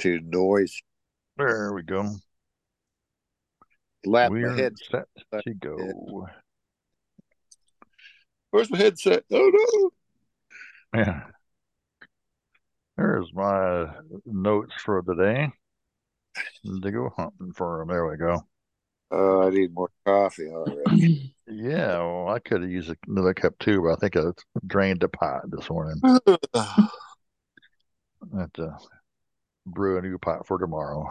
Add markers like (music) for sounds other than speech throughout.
to noise. There we go. Lap We're my head. set to go. Where's my headset? Oh no. Yeah. There's my notes for the day. To go hunting for them. There we go. Oh, I need more coffee already. (clears throat) Yeah, well, I could have used another cup too, but I think I drained the pot this morning. I have to brew a new pot for tomorrow.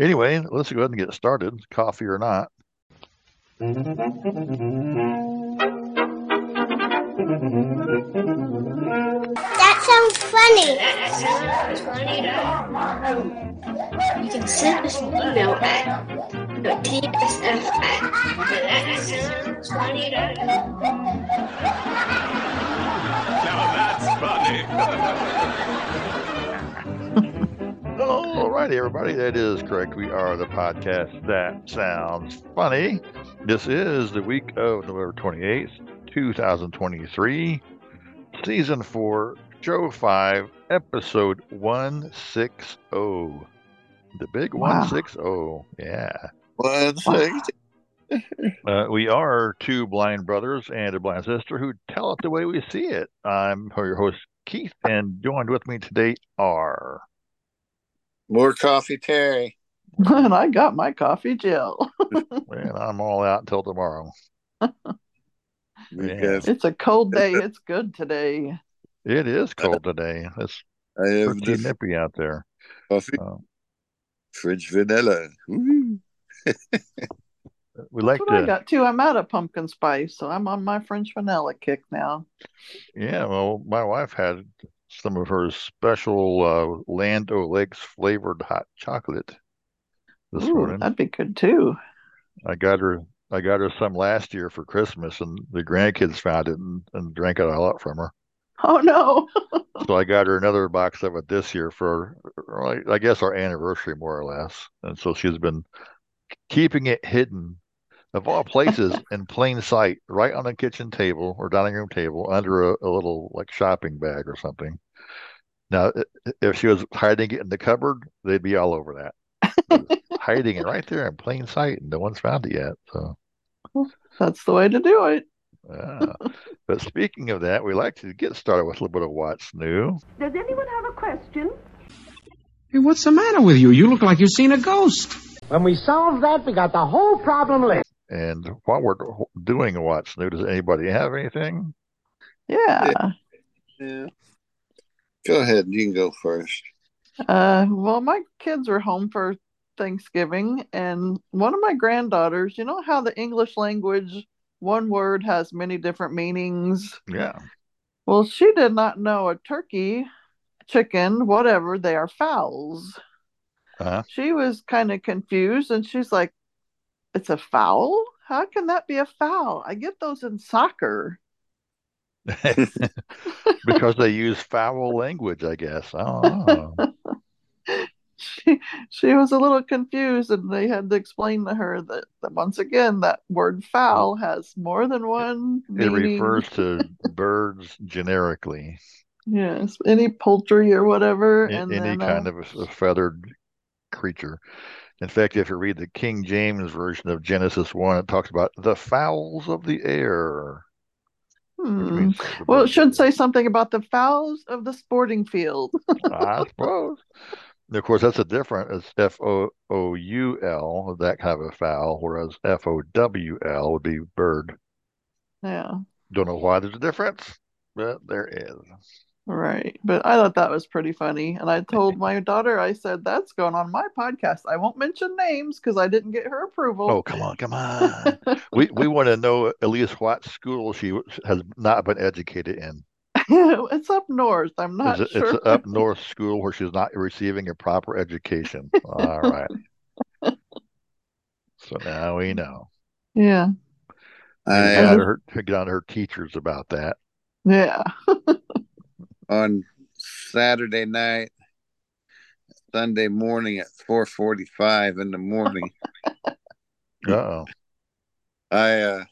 Anyway, let's go ahead and get started, coffee or not. That sounds funny. That sounds funny. You can send us an email at tsf at that sounds funny. Now that's funny. (laughs) righty, everybody. That is correct. We are the podcast that sounds funny. This is the week of November 28th, 2023, season four, show five, episode 160. The big Wow. 160. Yeah. One thing. (laughs) Uh, we are two blind brothers and a blind sister who tell it the way we see it. I'm your host, Keith, and joined with me today are. More coffee, Terry. (laughs) and I got my coffee Jill. (laughs) And I'm all out until tomorrow. We Yeah. It's a cold day. It's good today. It is cold today. It's I have pretty the nippy out there. coffee, Uh, French vanilla. (laughs) We like That's what I got too. I'm out of pumpkin spice, so I'm on my French vanilla kick now. yeah. Well, my wife had some of her special uh, Land O'Lakes flavored hot chocolate this Ooh, morning. that'd be good too. I got her. I got her some last year for Christmas, and the grandkids found it and, and drank it all up from her. Oh no. (laughs) So I got her another box of it this year for, I guess, our anniversary, more or less. And so she's been keeping it hidden, of all places, in plain sight, right on the kitchen table or dining room table, under a, a little like shopping bag or something. Now, if she was hiding it in the cupboard, they'd be all over that. (laughs) Hiding it right there in plain sight, and no one's found it yet. So. That's the way to do it. Yeah. But speaking of that, we like to get started with a little bit of what's new. Does anyone have a question? Hey, what's the matter with you? You look like you've seen a ghost. When we solve that, we got the whole problem licked. And while we're doing what's new, does anybody have anything? Yeah. Yeah. Go ahead. You can go first. Uh, well, my kids were home for Thanksgiving, and one of my granddaughters, you know how the English language, one word has many different meanings? Yeah. Well, she did not know a turkey, chicken, whatever, they are fowls. Uh-huh. She was kind of confused, and she's like, It's a foul? How can that be a foul? I get those in soccer. (laughs) because they use foul language, I guess. Oh, (laughs) She, she was a little confused, and they had to explain to her that, that once again, that word foul has more than one it meaning. refers to (laughs) birds generically, Yes, any poultry or whatever. a- And any then, kind uh, of a feathered creature. In fact, if you read the King James version of Genesis 1, it talks about the fowls of the air. Hmm. Well, it should say something about the fowls of the sporting field. (laughs) I suppose. And of course, that's a different. It's F O O U L, that kind of a fowl, whereas F O W L would be bird. Yeah, Don't know why there's a difference, but there is. Right. But I thought that was pretty funny. And I told (laughs) my daughter, I said, that's going on my podcast. I won't mention names because I didn't get her approval. Oh, come on, come on. we we want to know at least what school she has not been educated in. (laughs) it's up north. I'm not Is it, sure. It's up north school where she's not receiving a proper education. All right. So now we know. Yeah, We I got uh, her, get on her teachers about that. yeah. (laughs) on Saturday night, Sunday morning at four forty-five in the morning. (laughs) Uh-oh. I uh,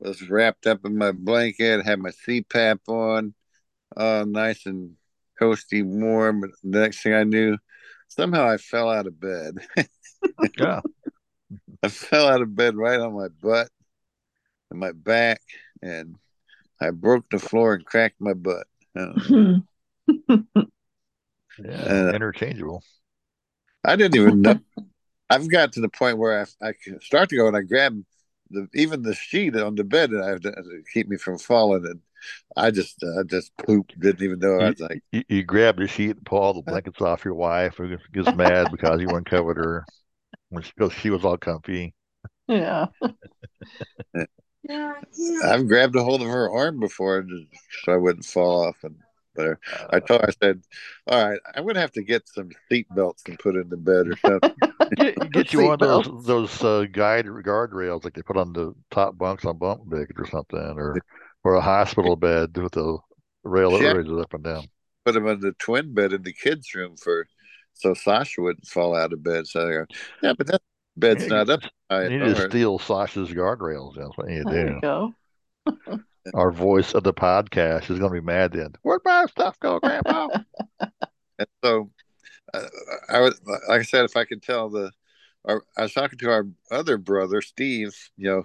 was wrapped up in my blanket, had my CPAP on, all nice and toasty warm. But the next thing I knew, somehow I fell out of bed. (laughs) Yeah. I fell out of bed right on my butt and my back, and I broke the floor and cracked my butt. Uh, Yeah. Uh, Interchangeable. I didn't even know. I've got to the point where I, I start to go and I grab the even the sheet on the bed and I have to, to keep me from falling. And I just I just pooped. Didn't even know. I was like, You, you grab the sheet and pull all the blankets off your wife who gets mad because you uncovered her when she, because she was all comfy. yeah. (laughs) I've grabbed a hold of her arm before so I wouldn't fall off. And but I told her, I said, "All right, I'm gonna have to get some seat belts and put in the bed or something." (laughs) Get, get you one of those those uh, guide guardrails like they put on the top bunks on bunk beds or something, or or a hospital bed with a rail that Yeah. raises up and down. put them on the twin bed in the kids' room for so Sasha wouldn't fall out of bed. So I go, yeah, but that bed's Yeah, not up. You need to steal Sasha's guardrails. That's what you There do. you go. (laughs) Our voice of the podcast is going to be mad then. Where'd my stuff go, Grandpa? (laughs) And so uh, I was, like I said, if I could tell the, our, I was talking to our other brother, Steve, you know,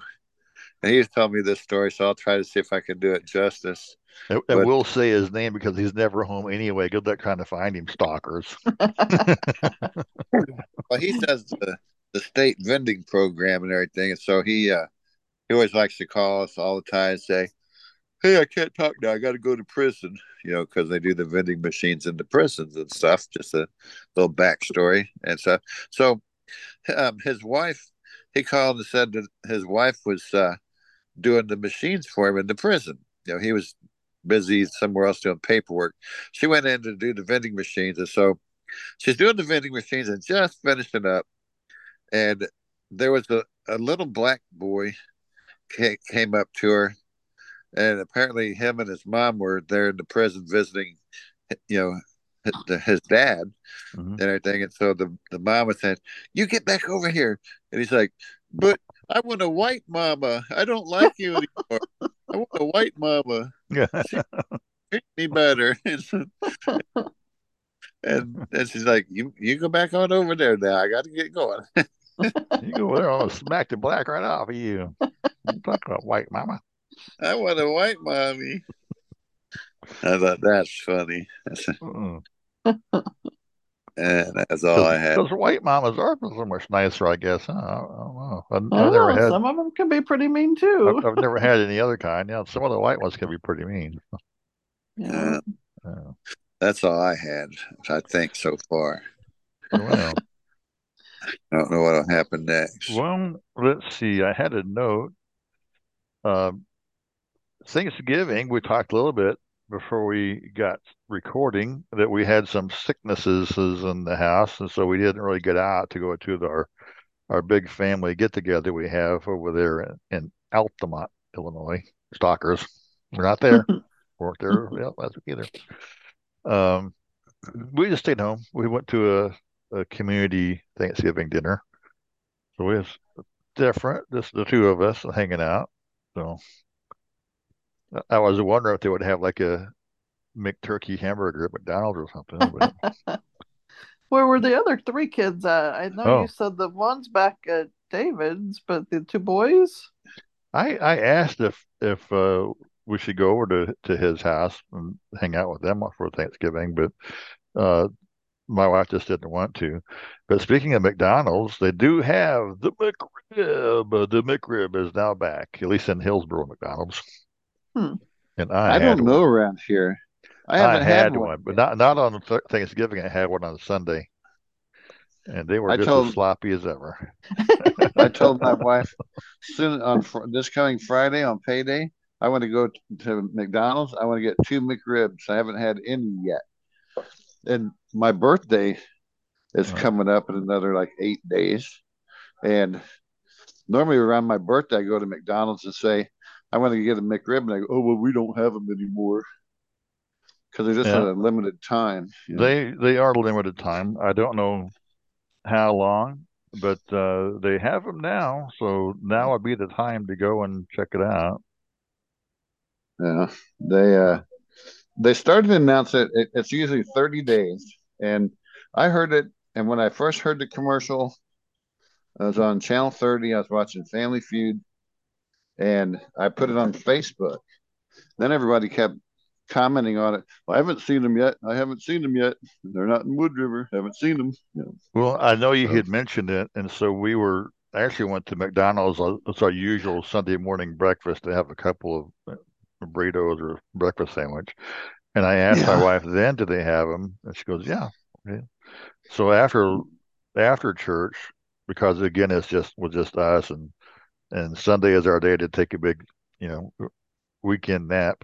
and he was telling me this story. So I'll try to see if I can do it justice. And, and But- we'll say his name because he's never home anyway. Good luck trying to find him, stalkers. (laughs) Well, he does the, the state vending program and everything. And so he, uh, he always likes to call us all the time and say, Hey, I can't talk now. I got to go to prison, you know, because they do the vending machines in the prisons and stuff. Just a little backstory and stuff. So, um, his wife, he called and said that his wife was uh, doing the machines for him in the prison. You know, he was busy somewhere else doing paperwork. She went in to do the vending machines, and so she's doing the vending machines and just finishing up. And there was a, a little black boy came up to her, and apparently him and his mom were there in the prison visiting, you know, his, dad Mhm. and everything. And so the the mom was saying, "You get back over here," and he's like, "But I want a white mama. I don't like you anymore. I want a white mama. Yeah. (laughs) Treat me better." (laughs) and, and she's like, "You you go back on over there now. I got to get going." (laughs) You go there, I'll smack the black right off of you. Talk about white mama. I want a white mommy. I thought that's funny, and that's all I had. Those white mamas are so much nicer, I guess. Huh? I, I don't know. I've, I I've don't never know. had. Some of them can be pretty mean too. I've, I've never had any other kind. Yeah, some of the white ones can be pretty mean. Yeah. Yeah. That's all I had. I think so far. Well, I don't know what'll happen next. well, let's see. I had a note. Um, Thanksgiving, we talked a little bit before we got recording that we had some sicknesses in the house, and so we didn't really get out to go to our our big family get together we have over there in, in Altamont, Illinois. Stalkers, we're not there. (laughs) We weren't there yeah, last week either. Um, we just stayed home. We went to a, a community Thanksgiving dinner, so it was different. Just the two of us hanging out. So I was wondering if they would have like a McTurkey hamburger at McDonald's or something. But (laughs) Where were the other three kids at? I know Oh. you said the one's back at David's, but the two boys? I I asked if if uh, we should go over to to his house and hang out with them for Thanksgiving, but uh, my wife just didn't want to. But speaking of McDonald's, they do have the McRib. The McRib is now back, at least in Hillsboro McDonald's. Hmm. And I, I, don't know one. around here. I I haven't had, had, one, but not not on Th- Thanksgiving. I had one on Sunday, and they were I just told- as sloppy as ever. (laughs) I told my (laughs) wife soon on fr- this coming Friday on payday, I want to go to McDonald's. I want to get two McRibs. I haven't had any yet. And my birthday is Right. coming up in another like eight days. And normally around my birthday, I go to McDonald's and say, I want to get a McRib. And I go, oh, well, we don't have them anymore because they're just Yeah. at a limited time. you know. They they are limited time. I don't know how long, but uh, they have them now. So now would be the time to go and check it out. Yeah, they uh, they started to announce it, it. It's usually 30 days. And I heard it. And when I first heard the commercial, I was on Channel 30. I was watching Family Feud. And I put it on Facebook. Then everybody kept commenting on it. Well, I haven't seen them yet. I haven't seen them yet. They're not in Wood River. Haven't seen them. You know. Well, I know you had mentioned it, and so we were actually went to McDonald's. uh, It's our usual Sunday morning breakfast to have a couple of burritos or breakfast sandwich. And I asked my wife then, "Do they have them?" And she goes, "Yeah." Okay. So after after church, because again, it's just was just us, and and Sunday is our day to take a big, you know, weekend nap.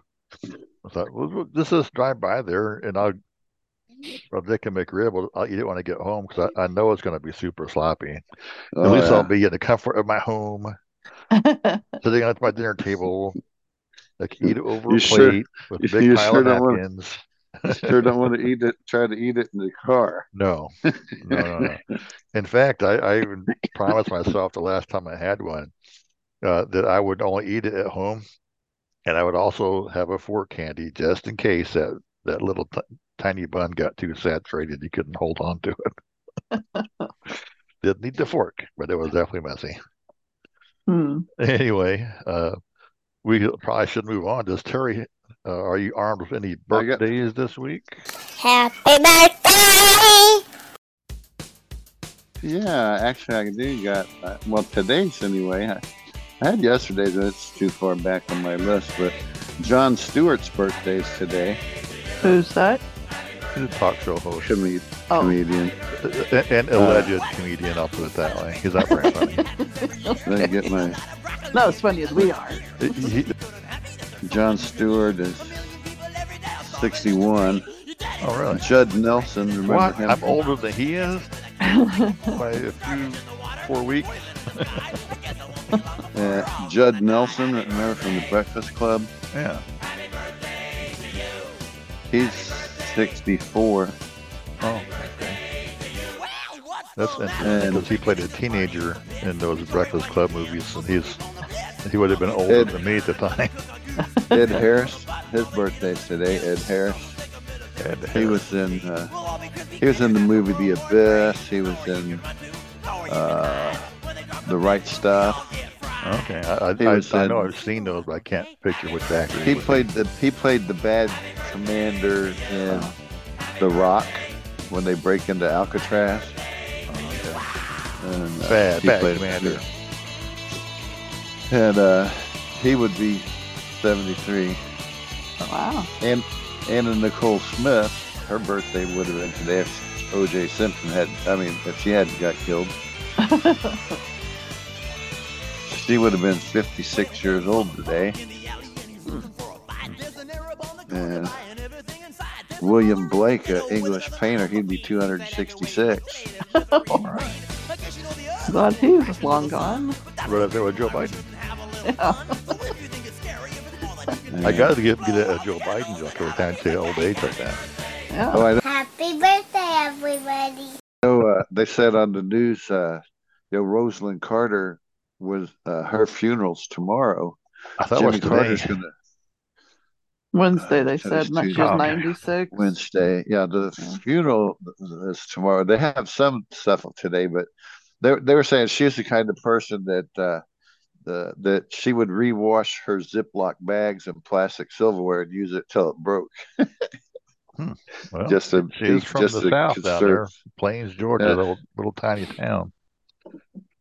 I thought, well, just just drive by there, and I'll I'll Dick and McRib. I'll, I'll eat it when I get home because I, I know it's going to be super sloppy. At Oh, least yeah. I'll be in the comfort of my home, (laughs) sitting at my dinner table. Can eat it over You a sure- plate with a big pile sure of don't wanna- sure don't want to eat it. Try to eat it in the car. (laughs) No, no, no, no. In fact, I, I even promised myself the last time I had one uh, that I would only eat it at home, and I would also have a fork handy just in case that that little t tiny bun got too saturated. You couldn't hold on to it. (laughs) Didn't need the fork, but it was definitely messy. Hmm. Anyway, uh, we probably should move on. Does Terry, uh, are you armed with any birthdays this week? Happy birthday! Yeah, actually, I do got uh, well today's anyway. I, I had yesterday's, and it's too far back on my list. But Jon Stewart's birthday's today. Who's that? He's a talk show host Comed- Oh. comedian. and, and alleged comedian. I'll put it that way. He's not very funny. (laughs) Let me get my Not as funny as we are. He- Jon Stewart is sixty-one. oh, really? Judd Nelson, remember What? him? I'm older than he is (laughs) by a few four weeks. Uh, Judd Nelson, remember from the Breakfast Club? Yeah. He's sixty-four. Oh, okay. That's interesting because he played a teenager in those Breakfast Club movies, and he's he would have been older Ed- than me at the time. (laughs) Ed Harris, his birthday's today. Ed Harris. And He was in uh, he was in the movie The Abyss. He was in uh, The Right Stuff. okay. I, I, I, was I know I've seen those, but I can't picture which actor. He was in. played the he played the bad commander in The Rock when they break into Alcatraz. Oh, And, uh. Bad, he bad commander. And uh, he would be seventy three. Wow. And Anna Nicole Smith, her birthday would have been today if O.J. Simpson had. I mean, if she hadn't got killed. (laughs) She would have been 56 years old today. And William Blake, an English painter, he'd be 266. Glad he was long gone. Right up there with Joe Biden. Yeah. I got to get, get a Joe Biden joke every time I say old age like that. Yeah. Oh, Happy birthday, everybody! Uh, they said on the news, uh, you know, Rosalind Carter was uh, her funeral's tomorrow. I thought Jimmy it was Carter's today. going to Wednesday, they Today's said. She Tuesday. 96. Wednesday. Yeah, the Yeah. funeral is tomorrow. They have some stuff today, but they they were saying she's the kind of person that uh, the that she would rewash her Ziploc bags and plastic silverware and use it till it broke. Well, just to she's from just the to south down there. Plains, Georgia, Yeah. little little tiny town.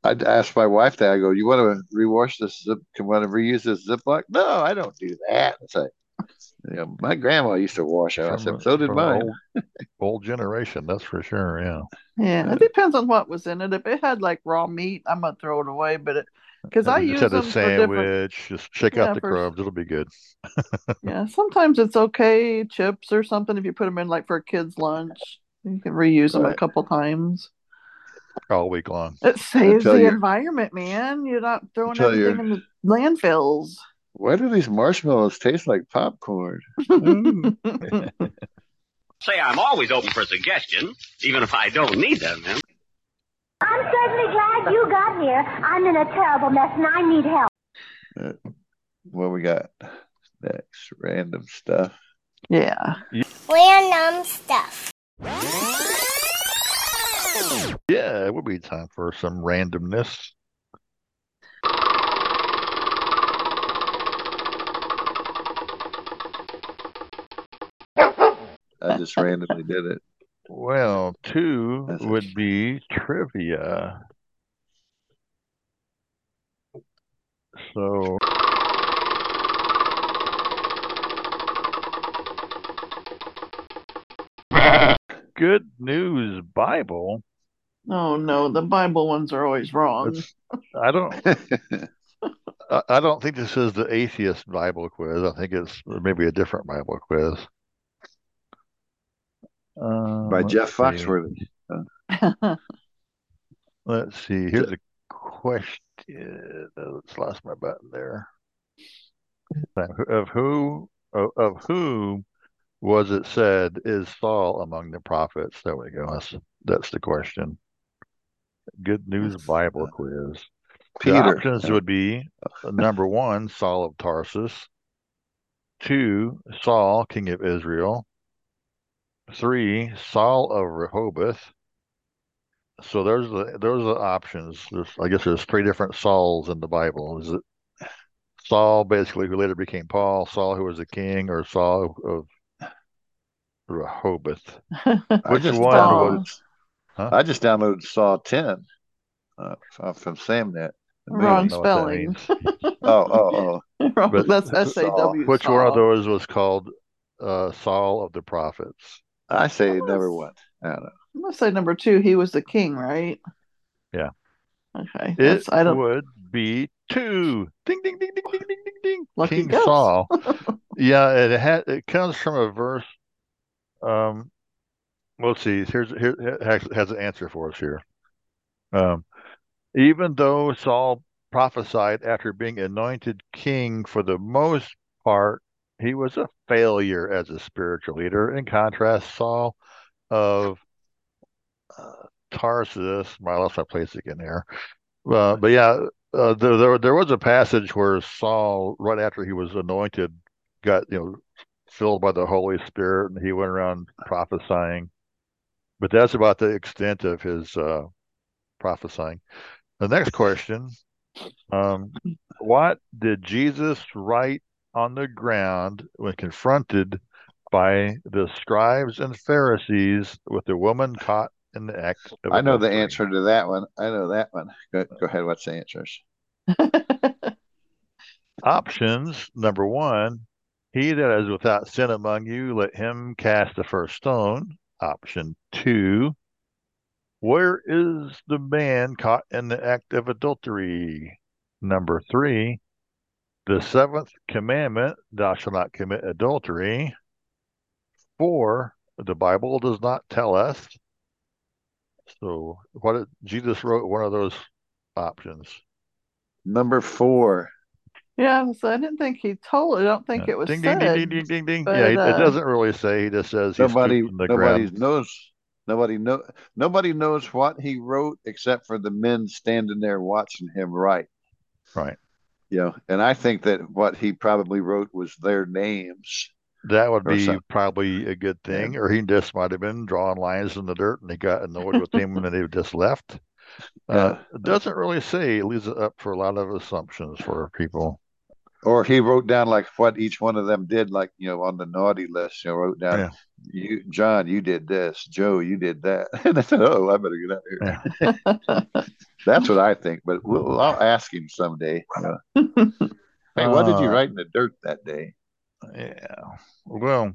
I asked my wife that. I go, "You want to rewash this? Zip, can want to reuse this Ziploc?" No, I don't do that. It's like, (laughs) you know, my grandma used to wash it. I From said, "So did from an mine." Old, old generation, that's for sure. Yeah. Yeah, it depends on what was in it. If it had like raw meat, I'm gonna throw it away. But it, because I use just them a for different. sandwich, just shake Yeah, out the for- crumbs. It'll be good. (laughs) Yeah, sometimes it's okay. Chips or something if you put them in like for a kid's lunch, you can reuse them a couple times. all week long. It saves the you- environment, man. You're not throwing tell you- everything in the landfills. Why do these marshmallows taste like popcorn? (laughs) Say I'm always open for suggestions, even if I don't need them. Huh? I'm certainly glad you got here. I'm in a terrible mess and I need help. Uh, what we got next? Random stuff. Yeah. Random stuff. Yeah, it would be time for some randomness. I just randomly did it. Well, two That's a- would be trivia. So Good News Bible. Oh no, the Bible ones are always wrong. It's, I don't (laughs) I I don't think this is the atheist Bible quiz. I think it's maybe a different Bible quiz. Uh, By Jeff. Foxworthy. (laughs) Let's see. Here's a question. Oh, it's lost my button there. Of who of, of whom was it said is Saul among the prophets? There we go. That's that's the question. Good news Bible quiz. The options would be uh, number one, Saul of Tarsus. Two, Saul, king of Israel. Three, Saul of Rehoboth. So there's the those are the options. There's I guess there's three different Sauls in the Bible. Is it Saul basically who later became Paul, Saul who was a king, or Saul of Rehoboth? (laughs) I Which just one downloaded, was Huh? I just downloaded Saw 10 uh, from- from Samnet. Wrong know that spelling. means. Oh, oh, oh. (laughs) Wrong- But- That's S A W. Which one of those was called uh, Saul of the prophets? I say never it's- went. I don't know. I'm gonna say number two. He was the king, right? Yeah. Okay. It That's, I don't. would be two. Ding ding ding ding ding ding ding ding. Lucky King guess. Saul. (laughs) yeah, it had it comes from a verse. Um, let's see. Here's here has, has an answer for us here. Um, even though Saul prophesied after being anointed king, for the most part, he was a failure as a spiritual leader. In contrast, Saul of uh, Tarsus, I lost my place again here. Uh, but yeah, uh, there, there there was a passage where Saul, right after he was anointed, got you know filled by the Holy Spirit, and he went around prophesying. But that's about the extent of his uh, prophesying. The next question: um, What did Jesus write on the ground when confronted by the scribes and Pharisees with the woman caught in the act of I know the answer to that one. I know that one. Go, go ahead. What's the answers? (laughs) Options number one, he that is without sin among you, let him cast the first stone. Option two, where is the man caught in the act of adultery? Number three, the seventh commandment, thou shalt not commit adultery. Four, the Bible does not tell us. So, what did, Jesus wrote one of those options. Number four. Yeah, so I didn't think he told. I don't think Yeah. it was ding, said. ding, ding, ding, ding, ding, ding. but, yeah, he- uh, it doesn't really say. He just says Nobody, the nobody ground. knows. Nobody know. Nobody knows what he wrote except for the men standing there watching him write. Right. You know, and I think that what he probably wrote was their names. That would be some- probably a good thing. Or he just might have been drawing lines in the dirt and he got annoyed with him and then he just left. (laughs) Uh, Yeah. it doesn't really say. It leaves it up for a lot of assumptions for people. Or he wrote down like what each one of them did, like you know, on the naughty list. You know, wrote down, Yeah. "You, John, you did this. Joe, you did that." (laughs) And I said, "Oh, I better get out of here." (laughs) That's what I think. But we'll, I'll ask him someday. (laughs) hey, what did you Uh, write in the dirt that day? Yeah. Well,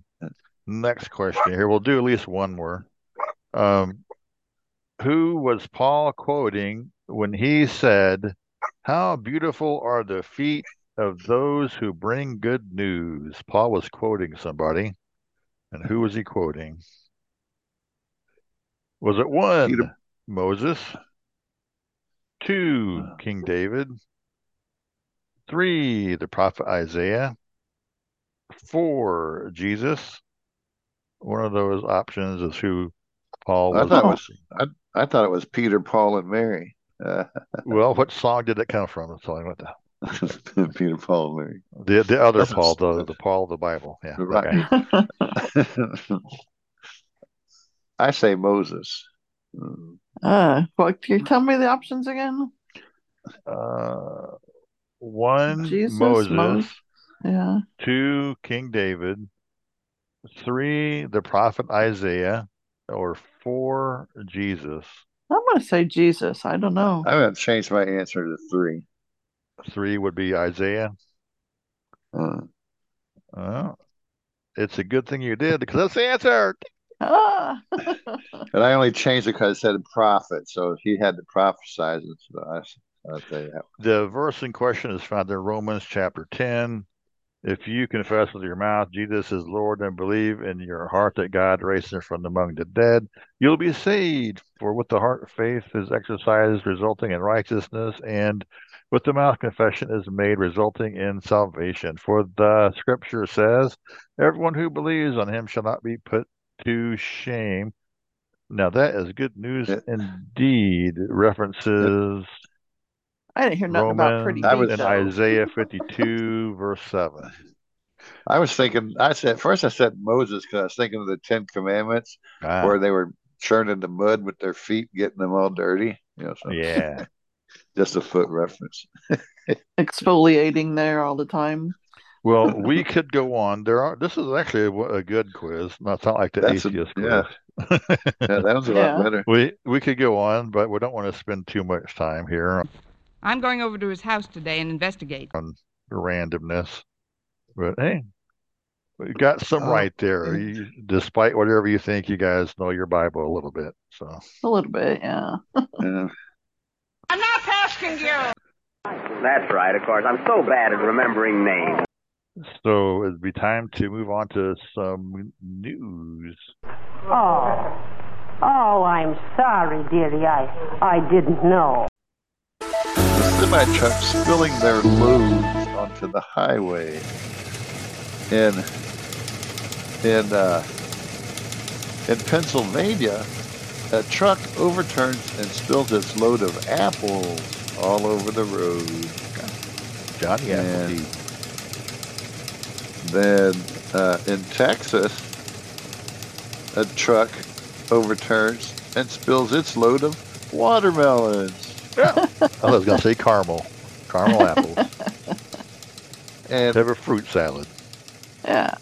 next question here. We'll do at least one more. Um, who was Paul quoting when he said, How beautiful are the feet of those who bring good news? Paul was quoting somebody. And who was he quoting? Was it one, Peter- Moses? Two, King David? Three, the prophet Isaiah? Four, Jesus? One of those options is who Paul I was. thought it was I, I thought it was Peter, Paul, and Mary. (laughs) Well, what song did it come from? So I went to. (laughs) Peter, Paul, and Mary. The the other Paul, the the Paul of the Bible. Yeah. that Right. guy. (laughs) I say Moses. Uh, what can you tell me the options again? Uh, one Jesus, Moses, Moses. Yeah. two King David, three the prophet Isaiah, or four Jesus. I'm gonna say Jesus. I don't know. I'm going to change my answer to three. Three would be Isaiah. Uh, Uh, it's a good thing you did because that's the answer. Ah. (laughs) and I only changed it because it said prophet, so he had to prophesize it. So I, I'll tell you that. The verse in question is found in Romans chapter 10. If you confess with your mouth Jesus is Lord and believe in your heart that God raised him from among the dead, you'll be saved. For with the heart faith is exercised, resulting in righteousness, and with the mouth confession is made, resulting in salvation. For the scripture says, Everyone who believes on him shall not be put to shame. Now that is good news indeed. References I didn't hear nothing about pretty Romans I was- in. Isaiah 52, verse 7. I was thinking, I said, first I said Moses because I was thinking of the Ten Commandments Ah, where they were churning the mud with their feet, getting them all dirty. You know, so yeah. (laughs) just a foot reference. (laughs) Exfoliating there all the time. Well, (laughs) we could go on. There are. This is actually a, a good quiz. Not it's not like the That's a- atheist yeah. quiz. Yeah, that was a Yeah. lot better. We we could go on, but we don't want to spend too much time here I'm going over to his house today and investigate. on randomness. But hey, we got some Oh, right there. You, despite whatever you think, you guys know your Bible a little bit. So A little bit, yeah. (laughs) Yeah. I'm not asking you. That's right, of course. I'm so bad at remembering names. so it'd be time to move on to some news. Oh. Oh, I'm sorry, dearie. I I didn't know. Semi trucks spilling their loads onto the highway. In in uh, in Pennsylvania, a truck overturns and spills its load of apples all over the road. Johnny. Appleseed. Then uh, in Texas, a truck overturns and spills its load of watermelons. I was going to say caramel. Caramel (laughs) apples. And Have a fruit salad. Yeah.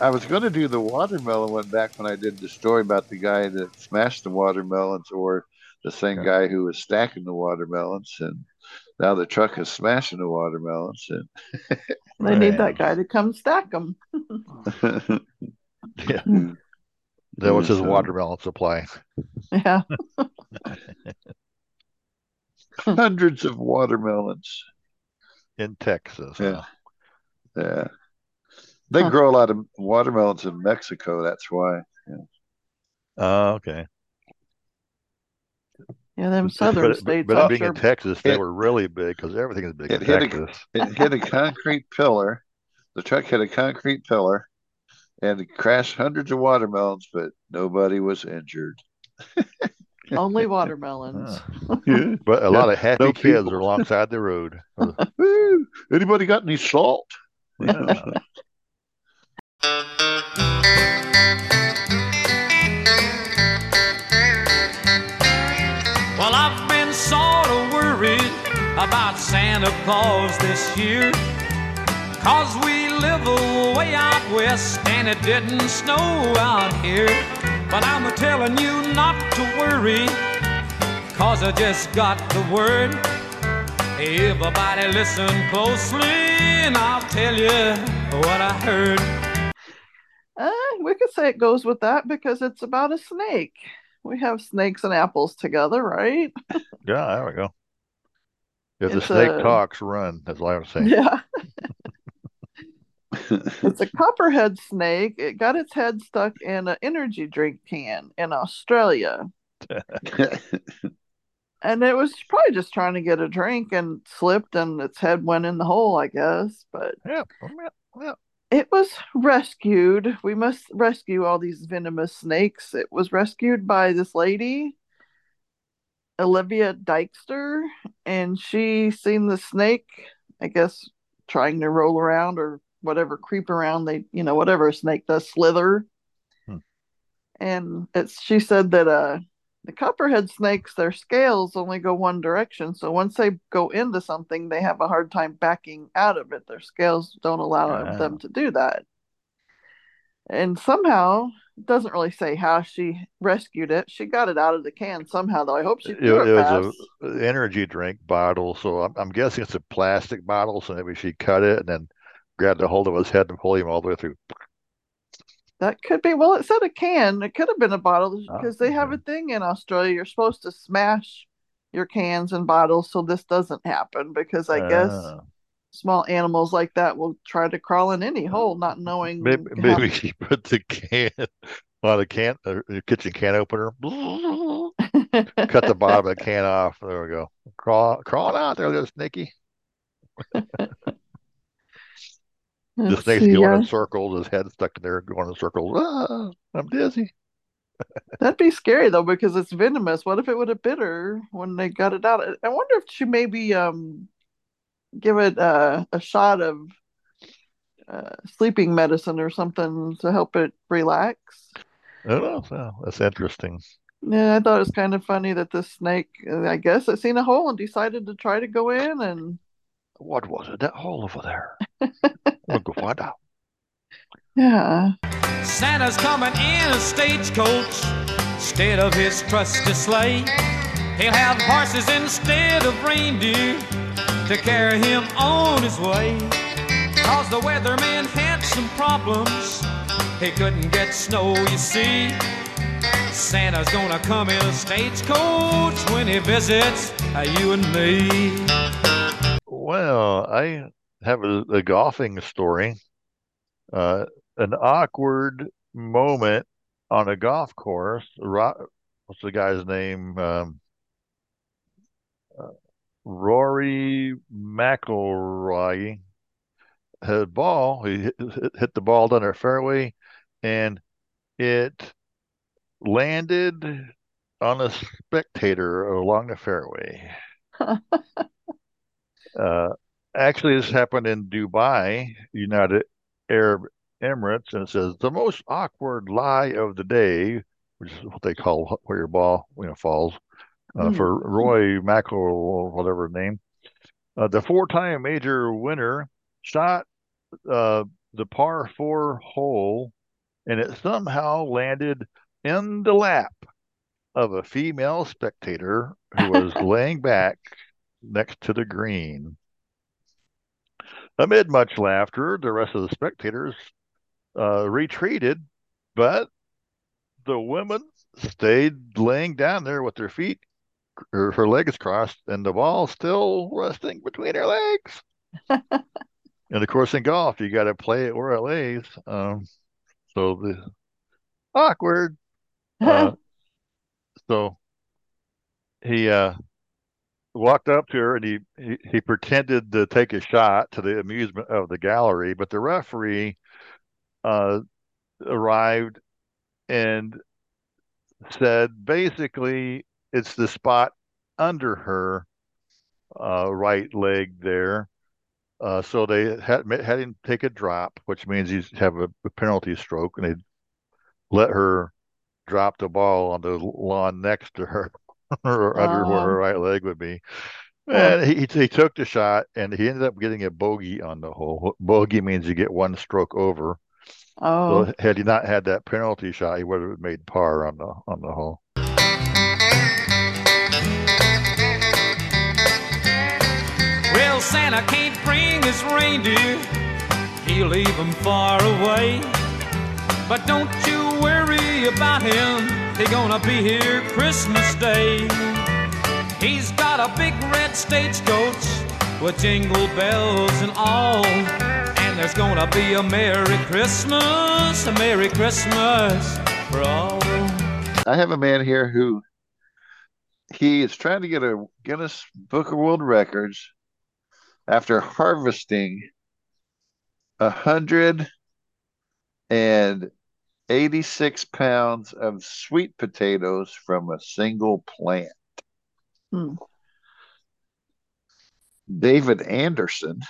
I was going to do the watermelon one back when I did the story about the guy that smashed the watermelons, or the same Okay. guy who was stacking the watermelons, and now the truck is smashing the watermelons. And (laughs) They need that guy to come stack them. (laughs) Yeah. Hmm. That was his watermelon supply. Yeah. (laughs) hundreds of watermelons. in Texas. Yeah. huh? Yeah, they Huh. grow a lot of watermelons in Mexico. That's why. Oh, okay. Yeah, them southern but, states. but I'm being sure. in Texas, they It- were really big because everything is big it in hit a- Texas. It hit a concrete pillar. The truck hit a concrete pillar, and it crashed hundreds of watermelons, but nobody was injured. (laughs) Only (laughs) watermelons. Ah. (laughs) Yeah. But a lot of happy no kids people. are alongside the road. (laughs) Anybody got any salt? Yeah. Well, I've been sort of worried about Santa Claus this year. Cause we live way out west and it didn't snow out here. But I'm telling you not to worry, cause I just got the word. Everybody listen closely and I'll tell you what I heard. Uh, we could say it goes with that because it's about a snake. We have snakes and apples together, right? (laughs) yeah, there we go. If the snake a- talks, run. That's all I was saying. Yeah. (laughs) It's a (laughs) copperhead snake. It got its head stuck in an energy drink can in Australia. And it was probably just trying to get a drink and slipped and its head went in the hole, I guess. But Yeah. Oh, yeah, yeah. it was rescued. We must rescue all these venomous snakes. It was rescued by this lady, Olivia Dykster, and she seen the snake I guess, trying to roll around or whatever, creep around. They, you know, whatever a snake does, slither. Hmm. And it's she said that uh the copperhead snakes, their scales only go one direction. So once they go into something, they have a hard time backing out of it. Their scales don't allow Ah. them to do that. And somehow, it doesn't really say how she rescued it. She got it out of the can somehow, though. I hope she It, it it, was a an energy drink bottle, so I'm, I'm guessing it's a plastic bottle. So maybe she cut it and then grabbed a hold of his head and pulled him all the way through. That could be. Well, it said a can. It could have been a bottle ah, Oh, because they have a thing in Australia. You're supposed to smash your cans and bottles so this doesn't happen because I guess Ah. small animals like that will try to crawl in any uh, hole, not knowing Maybe, how- maybe (laughs) she put the can on a can, uh, a a kitchen can opener. (laughs) Cut the bottom of the can off. There we go. Crawl, crawling out there, little snaky. (laughs) The snake's see, going uh, in circles. His head stuck in there, going in circles. Ah, I'm dizzy. (laughs) That'd be scary though because it's venomous. What if it would have bit her when they got it out? I wonder if she maybe um give it uh, a shot of uh, sleeping medicine or something to help it relax. I don't know. So that's interesting. Yeah, I thought it was kind of funny that the snake, I guess, it seen a hole and decided to try to go in and What was it? That hole over there. (laughs) We'll go find out. yeah. Santa's coming in a stagecoach instead of his trusty sleigh. He'll have horses instead of reindeer to carry him on his way. Cause the weatherman had some problems. He couldn't get snow, you see. Santa's gonna come in a stagecoach when he visits uh, you and me. Well, I have a, a golfing story. Uh, an awkward moment on a golf course. What's the guy's name? Um, uh, Rory McIlroy had ball. He hit, hit, hit the ball down our fairway, and it landed on a spectator along the fairway. (laughs) (laughs) Uh, actually, this happened in Dubai, United Arab Emirates, and it says the most awkward lie of the day, which is what they call where your ball you know falls, uh, Hmm. for Roy McIlroy or whatever name. Uh, the four-time major winner shot uh, the par four hole, and it somehow landed in the lap of a female spectator who was (laughs) laying back next to the green. Amid much laughter, the rest of the spectators uh, retreated, but the women stayed laying down there with their feet, her, her legs crossed, and the ball still resting between her legs. (laughs) and of course, in golf, you got to play it where it lays. Um, so the awkward. Uh, (laughs) so he uh, walked up to her and he, he he pretended to take a shot to the amusement of the gallery, but the referee uh, arrived and said basically it's the spot under her uh, right leg there. Uh, so they had had him take a drop, which means he's have a, a penalty stroke, and they let her drop the ball on the lawn next to her (laughs) (laughs) or under where Oh. her right leg would be. Oh. And he he took the shot and he ended up getting a bogey on the hole. Bogey means you get one stroke over. Oh, So had he not had that penalty shot, he would have made par on the on the hole. Well, Santa can't bring his reindeer, he'll leave them far away. But don't you worry about him, he's gonna be here Christmas Day. He's got a big red stagecoach with jingle bells and all. And there's gonna be a Merry Christmas, a Merry Christmas for all. I have a man here who he is trying to get a Guinness Book of World Records after harvesting a hundred and eighty-six pounds of sweet potatoes from a single plant. Hmm. David Anderson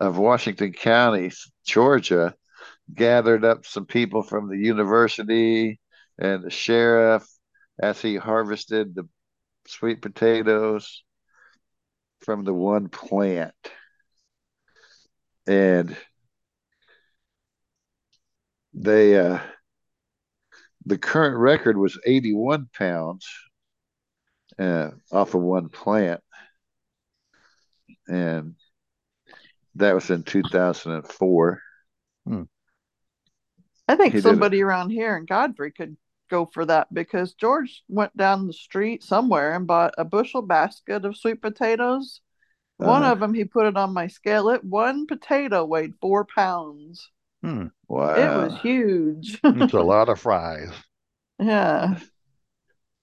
of Washington County, Georgia, gathered up some people from the university and the sheriff as he harvested the sweet potatoes from the one plant. And they uh the current record was 81 pounds uh, off of one plant and that was in 2004 Hmm. I think He somebody around here in Godfrey could go for that because George went down the street somewhere and bought a bushel basket of sweet potatoes. One Uh-huh. of them, he put it on my scale. It one potato weighed four pounds. Hmm. wow It was huge. (laughs) It's a lot of fries. yeah,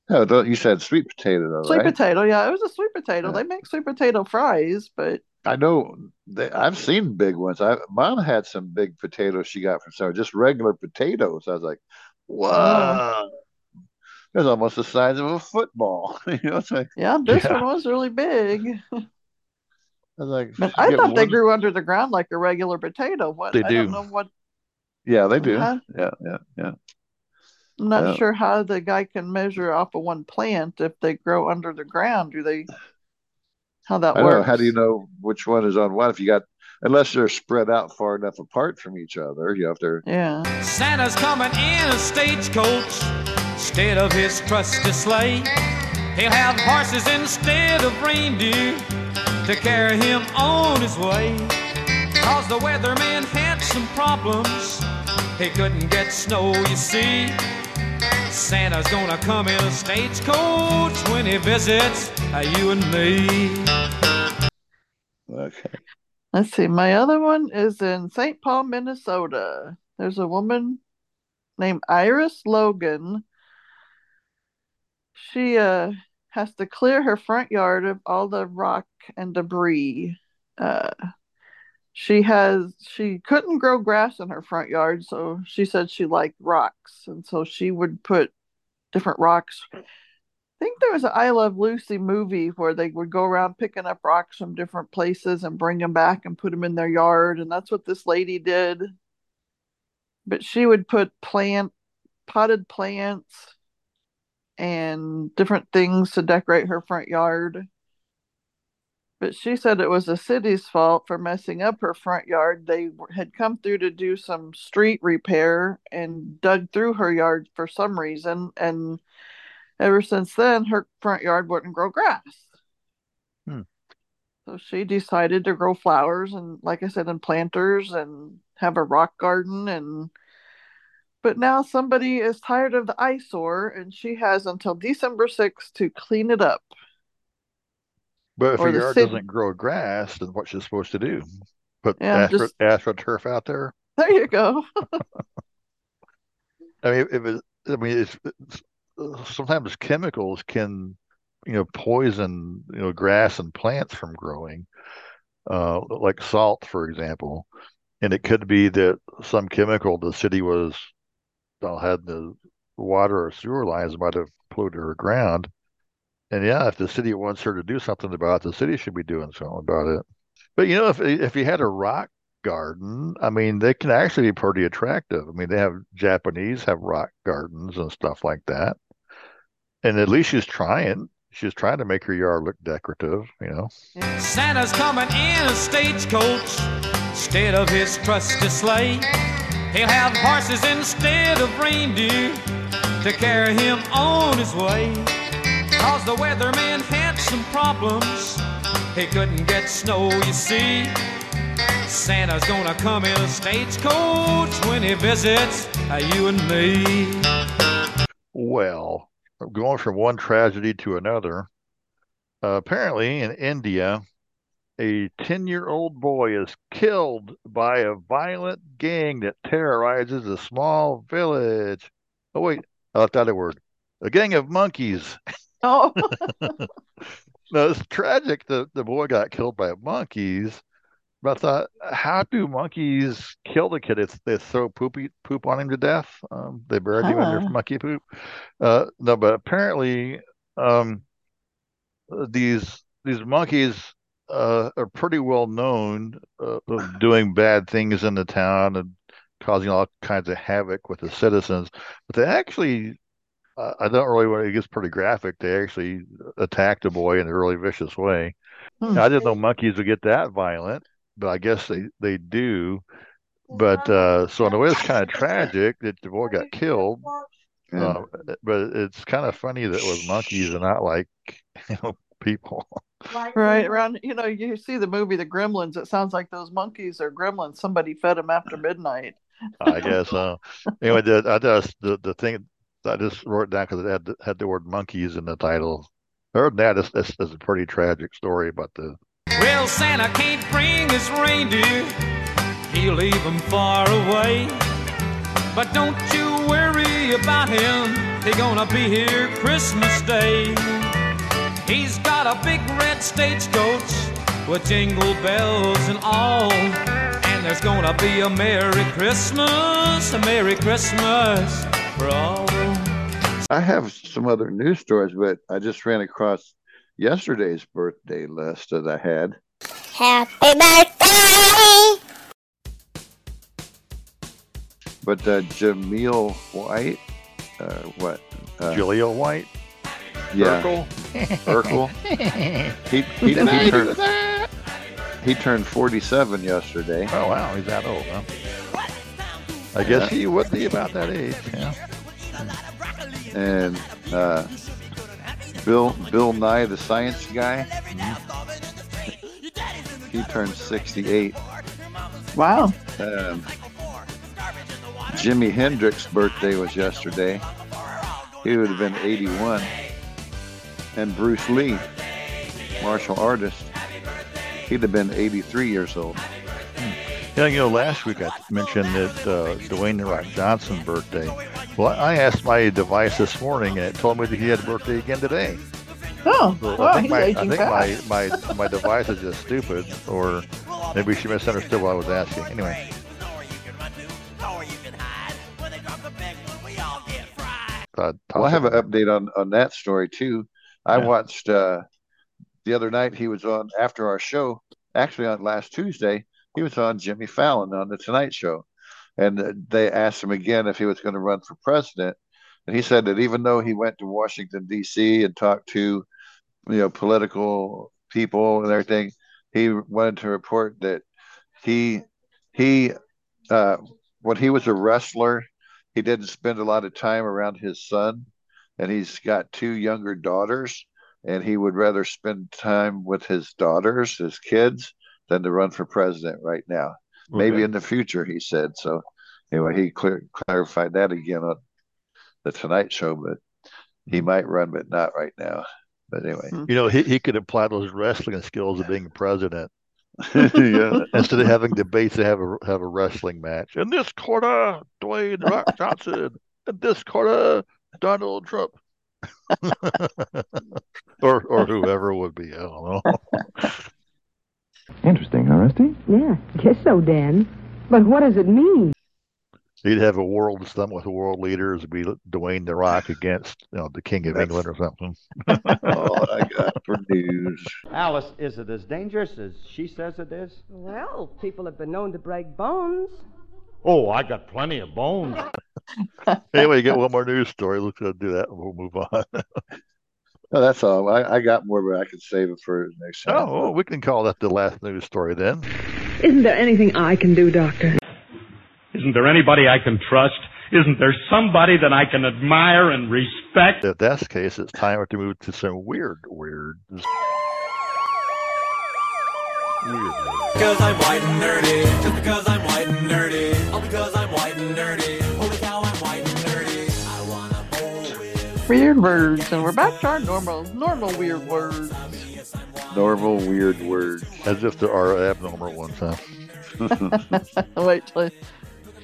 no you said sweet potato though sweet right potato. Yeah, it was a sweet potato. Yeah. They make sweet potato fries, but I know they, I've seen big ones. I mom had some big potatoes she got from somewhere, just regular potatoes. I was like, "Whoa!" It's almost the size of a football. (laughs) you know, it's like yeah, this Yeah. one was really big. (laughs) I was like, But you I get thought they one- grew under the ground like a regular potato. What They I do. don't know what. Yeah, they do. Huh? Yeah, yeah, yeah. I'm not Yeah. sure how the guy can measure off of one plant if they grow under the ground. Do they? How that I don't know. works? How do you know which one is on what? If you got, unless they're spread out far enough apart from each other, you know, if they're Yeah. Santa's coming in a stagecoach instead of his trusty sleigh. He'll have horses instead of reindeer to carry him on his way. Cause the weatherman had some problems. He couldn't get snow, you see. Santa's gonna come in a stagecoach when he visits uh, you and me. okay. Let's see. My other one is in St. Paul, Minnesota. There's a woman named Iris Logan. She uh has to clear her front yard of all the rock and debris. Uh she has she couldn't grow grass in her front yard, so she said she liked rocks, and so she would put different rocks. I think there was an I Love Lucy movie where they would go around picking up rocks from different places and bring them back and put them in their yard, and that's what this lady did. But she would put plant potted plants and different things to decorate her front yard. But she said it was the city's fault for messing up her front yard. They had come through to do some street repair and dug through her yard for some reason. And ever since then, her front yard wouldn't grow grass. Hmm. So she decided to grow flowers and, like I said, and planters and have a rock garden. And but now somebody is tired of the eyesore, and she has until December 6th to clean it up. But if Or your yard city- doesn't grow grass, then what's she supposed to do? Put Yeah, astro, just- astroturf out there? There you go. (laughs) I mean, if it, I mean, it's, it's sometimes chemicals can, you know, poison, you know, grass and plants from growing, uh, like salt, for example. And it could be that some chemical the city was, had the water or sewer lines might have polluted her ground. And yeah, if the city wants her to do something about it, the city should be doing something about it. But you know, if if you had a rock garden, I mean, they can actually be pretty attractive. I mean, they have Japanese have rock gardens and stuff like that. And at least she's trying. She's trying to make her yard look decorative, you know. Santa's coming in a stagecoach instead of his trusty sleigh. He'll have horses instead of reindeer to carry him on his way. Cause the weatherman had some problems. He couldn't get snow, you see. Santa's gonna come in a stagecoach when he visits uh, you and me. Well, going from one tragedy to another. Uh, apparently, in India, a 10 year old boy is killed by a violent gang that terrorizes a small village. Oh, wait, I left out a word. A gang of monkeys. (laughs) Oh, (laughs) No, it's tragic that the boy got killed by monkeys. But I thought, how do monkeys kill the kid? It's, they throw poopy poop on him to death. Um, they buried him under Huh. monkey poop. Uh, no, but apparently, um, these these monkeys uh, are pretty well known uh, of doing bad things in the town and causing all kinds of havoc with the citizens. But they actually, uh, I don't really want to, it gets pretty graphic. They actually attacked a boy in a really vicious way. Hmm. I didn't know monkeys would get that violent, but I guess they they do. But uh, so in a way, it's kind of tragic that the boy got killed. Yeah. Uh, but it's kind of funny that it was monkeys and not like (laughs) you know people. Right around, you know, you see the movie The Gremlins. It sounds like those monkeys are gremlins. Somebody fed them after (laughs) midnight. I guess. Uh, anyway, the, I just the the thing I just wrote it down because it had the, had the word monkeys in the title. Other than that, it's, it's, it's a pretty tragic story about the Well, Santa can't bring his reindeer, he'll leave them far away. But don't you worry about him, he's gonna be here Christmas Day. He's got a big red stagecoach with jingle bells and all. And there's gonna be a Merry Christmas, a Merry Christmas for all. I have some other news stories, but I just ran across yesterday's birthday list that I had. Happy birthday! But uh, Jaleel White, uh, what? Uh, Julia White. Yeah, Urkel. (laughs) Urkel. He he, he, turned, he turned 47 yesterday. Oh wow, he's that old, huh? I guess he would be about that age. Yeah. and uh, Bill Bill Nye the Science Guy. He turned 68. Wow. Um, Jimi Hendrix's birthday was yesterday. He would have been 81. And Bruce Lee, martial artist, he'd have been 83 years old. Yeah, you know, last week I mentioned that uh, Dwayne The Rock Johnson birthday. Well, I asked my device this morning, and it told me that he had a birthday again today. Oh, So wow, I think he's my, I think fast. my, my my device is just stupid, or maybe she misunderstood what I was asking. Anyway, Well, I have an update on, on that story too. I Yeah. watched uh, the other night. He was on after our show. Actually, on last Tuesday, he was on Jimmy Fallon on the Tonight Show, and they asked him again if he was going to run for president, and he said that even though he went to Washington D.C. and talked to, you know, political people and everything, he wanted to report that he he uh, when he was a wrestler, he didn't spend a lot of time around his son, and he's got two younger daughters, and he would rather spend time with his daughters, his kids, than to run for president right now. Maybe in the future, he said. So anyway, he clear, clarified that again on the Tonight Show, but he hmm. might run, but not right now. But anyway, hmm. you know, he, he could apply those wrestling skills of being president. (laughs) yeah. (laughs) Instead of having debates, they have a have a wrestling match. In this quarter, Dwayne Rock Johnson. In this quarter, Donald Trump. (laughs) or or whoever would be. I don't know. (laughs) Interesting, huh, Rusty? Yeah, guess so, Dan. But what does it mean? He'd have a world summit with world leaders, be Dwayne the Rock against you know the King of England or something. (laughs) all I got for news. Alice, is it as dangerous as she says it is? Well, people have been known to break bones. Oh, I got plenty of bones. Anyway, you get one more news story. Let's go do that and we'll move on. (laughs) No, that's all. I, I got more, but I can save it for next time. oh, well, we can call that the last news story then. Isn't there anything I can do, Doctor? Isn't there anybody I can trust? Isn't there somebody that I can admire and respect? If that's the case, it's time to move to some weird, weird, weird. Because I'm white and nerdy. Just because I'm white and nerdy. All because I'm white and nerdy. Weird words, and we're back to our normal, normal weird words. Normal weird words. As if there are abnormal ones, huh? (laughs) Wait till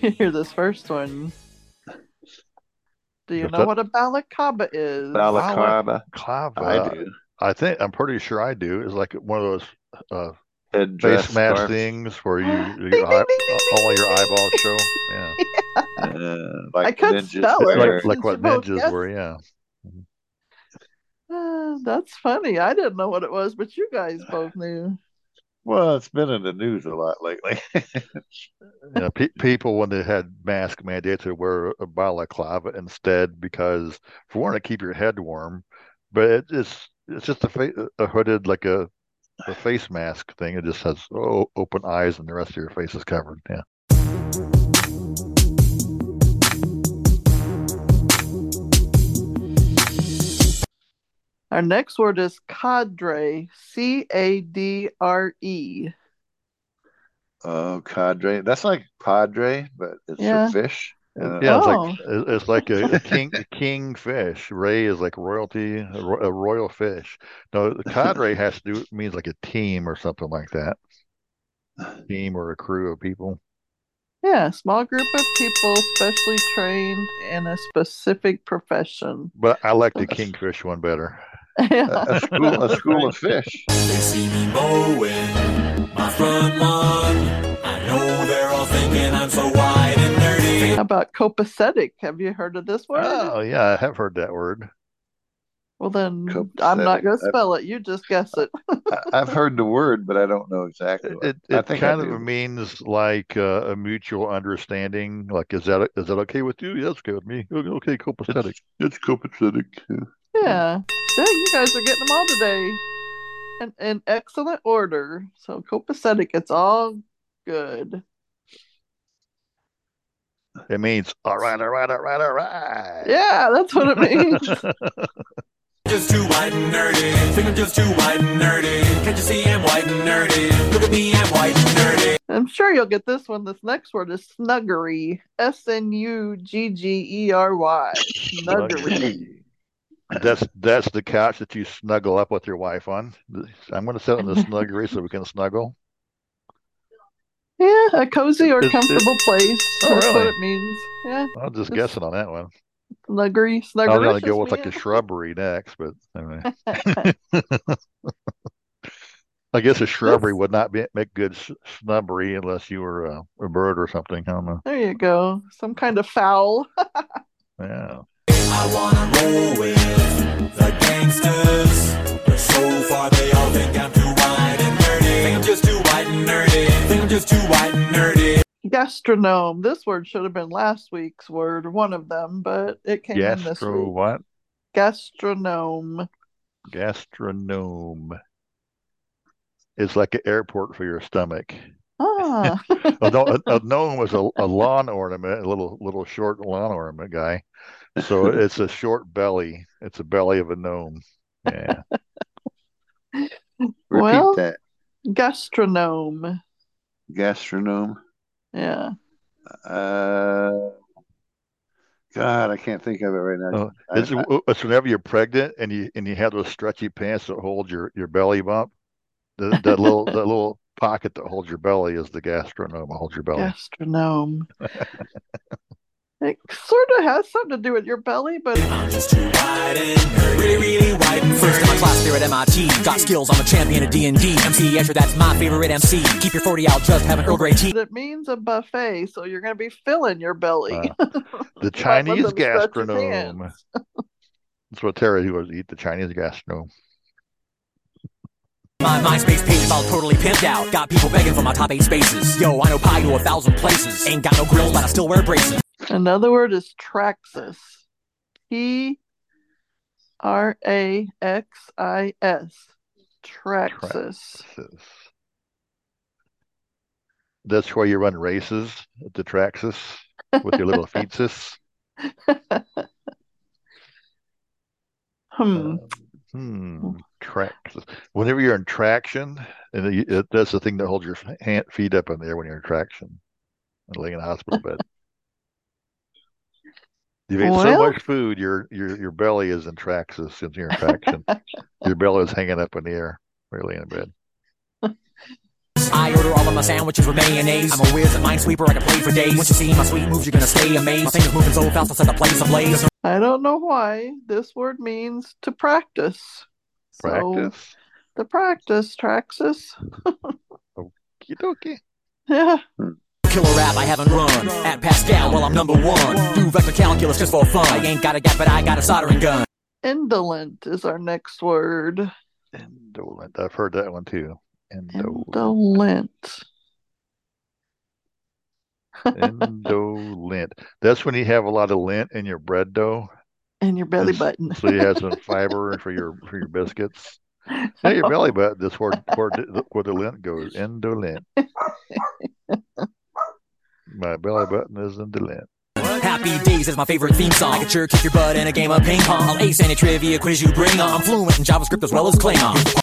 you hear this first one. Do you What's know that? what a balaclava is? Balaclava. Clava. I do. I think I'm pretty sure I do. It's like one of those uh, Headdress face mask scarf. things where you (gasps) your eye, only your eyeballs show. Yeah, Uh, like I could ninjas spell it. like like what You both ninjas guessed. were. Yeah. (sighs) That's funny. I didn't know what it was, but you guys (sighs) both knew. Well, it's been in the news a lot lately. (laughs) Yeah, pe- people when they had mask mandates would wear a balaclava instead because for one to keep your head warm, but it, it's it's just a, fa- a hooded like a a face mask thing. It just has o- open eyes and the rest of your face is covered. Yeah. Our next word is cadre. C A D R E. oh, cadre. That's like padre, but it's Yeah. for fish. Uh, Yeah, it's Oh. like it's like a, a king a (laughs) king fish. Ray is like royalty, a, ro- a royal fish. No, the cadre (laughs) has to do means like a team or something like that. Team or a crew of people. Yeah, small group of people specially trained in a specific profession. But I like the kingfish one better. Yeah. (laughs) a school, a school of fish. They see me mowing my front lawn. I know they're all thinking I'm so wide and nerdy. How about copacetic? Have you heard of this word? Oh yeah, I have heard that word. Well, then I'm not going to Copacetic. spell it. You just guess it. I, I've heard the word, but I don't know exactly. What, It I it think kind do. of means like uh, a mutual understanding. Like, is that is that okay with you? Yeah, that's okay with me. Okay, okay, copacetic. It's copacetic. Yeah. Dang, you guys are getting them all today. In, in excellent order. So copacetic, it's all good. It means all right, all right, all right, all right. Yeah, that's what it (laughs) means. (laughs) Just too white and nerdy. Think I'm just too white and nerdy. Can't you see I'm white and nerdy? Look at me, I'm white and nerdy. I'm sure you'll get this one. This next word is snuggery. S N U G G E R Y. Snuggery. (laughs) That's that's the couch that you snuggle up with your wife on. I'm going to sit in the snuggery so we can snuggle. Yeah, a cozy or It- it- comfortable place. Oh, That's what really? it means. Yeah. I'm just It's guessing on that one. Snuggery. I was going to go with like a shrubbery next, but anyway. (laughs) I guess a shrubbery would not be, make good s- snubbery unless you were uh, a bird or something. I don't know. There you go. Some kind of fowl. (laughs) Yeah. I wanna roll with the gangsters. But so far they all think I'm Gastronome. This word should have been last week's word, one of them, but it came in this Gastro week. what? Gastronome. Gastronome. It's like an airport for your stomach. Ah. a, a, a gnome was a, a lawn ornament, a little little short lawn ornament guy. So (laughs) it's a short belly. It's a belly of a gnome. Yeah. Repeat well, that. gastronome. Gastronome. Yeah. Uh, God, I can't think of it right now. I- it's, I- it's whenever you're pregnant and you and you have those stretchy pants that hold your, your belly bump. The, that (laughs) little that little pocket that holds your belly is the gastronome. that holds your belly. Gastronome. (laughs) it sort of has something to do with your belly, but I'm just too white and. Really, really white and First in my class there at MIT. Got skills, I'm a champion at D&D. MC Escher, that's my favorite MC. Keep your 40 out, just have an Earl Grey tea. it means a buffet, so you're going to be filling your belly. Uh, (laughs) the Chinese them stretchy gastronome. pants. (laughs) That's what Terry was eat the Chinese gastronome. My MySpace page is all totally pimped out. Got people begging for my top eight spaces. Yo, I know pi to a thousand places. Ain't got no grills, but I still wear braces. Another word is Traxxas. T R A X I S. Traxxas. That's where you run races at the Traxxas with your little (laughs) feetsis. Hmm. Hmm. Traxxas. Whenever you're in traction, and it, it, that's the thing that holds your hand, feet up in the air when you're in traction, and laying in a hospital bed. You've ate so much food, your your your belly is in traxxas since you're in traction. (laughs) your belly is hanging up in the air, really in bed. I order all of my sandwiches with mayonnaise. I'm a whiz at Minesweeper, I can play for days. Once you see my sweet moves, you're gonna stay amazed. My fingers moving so fast, I'll set the place ablaze. I don't know why this word means to practice. So, Practice. the practice, Traxxas. (laughs) Okie dokie. Yeah. Hmm. Killer rap, I haven't run. At Pascal, well, I'm number one. Do vector calculus just for fun. I ain't got a gap, but I got a soldering gun. Indolent is our next word. Indolent. I've heard that one too. Endo, Indolent. indolent. That's when you have a lot of lint in your bread dough. And your belly button. So you have some fiber for your for your biscuits. Yeah, your belly button. That's where where the, where the lint goes. Indolent. (laughs) My belly button is in the indolent. Happy Days is my favorite theme song. I can sure kick your butt in a game of ping pong. I'll ace any trivia quiz you bring on. I'm fluent in JavaScript as well as Klingon.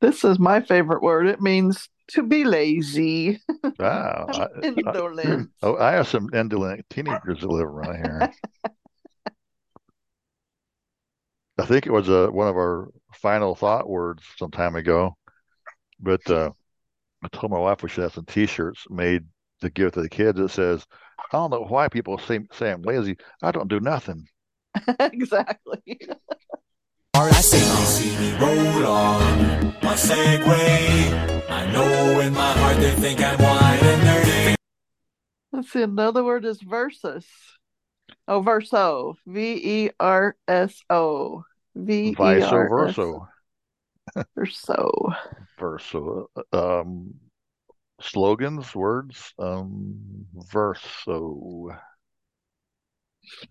This is my favorite word. It means to be lazy. Wow. I, I, (clears throat) oh, I have some indolent teenagers that live around here. (laughs) I think it was uh, one of our final thought words some time ago, but uh, I told my wife we should have some T-shirts made to give to the kids that says, "I don't know why people say, say I'm lazy. I don't do nothing." (laughs) exactly. Hard I say, you see me roll on my Segway. I know in my heart they think I'm wide and nerdy. Let's see. Another word is versus. Oh, verso. V E R S O. V E Vice R S versa. Verso. Verso. Um, slogans, words. Um, verso.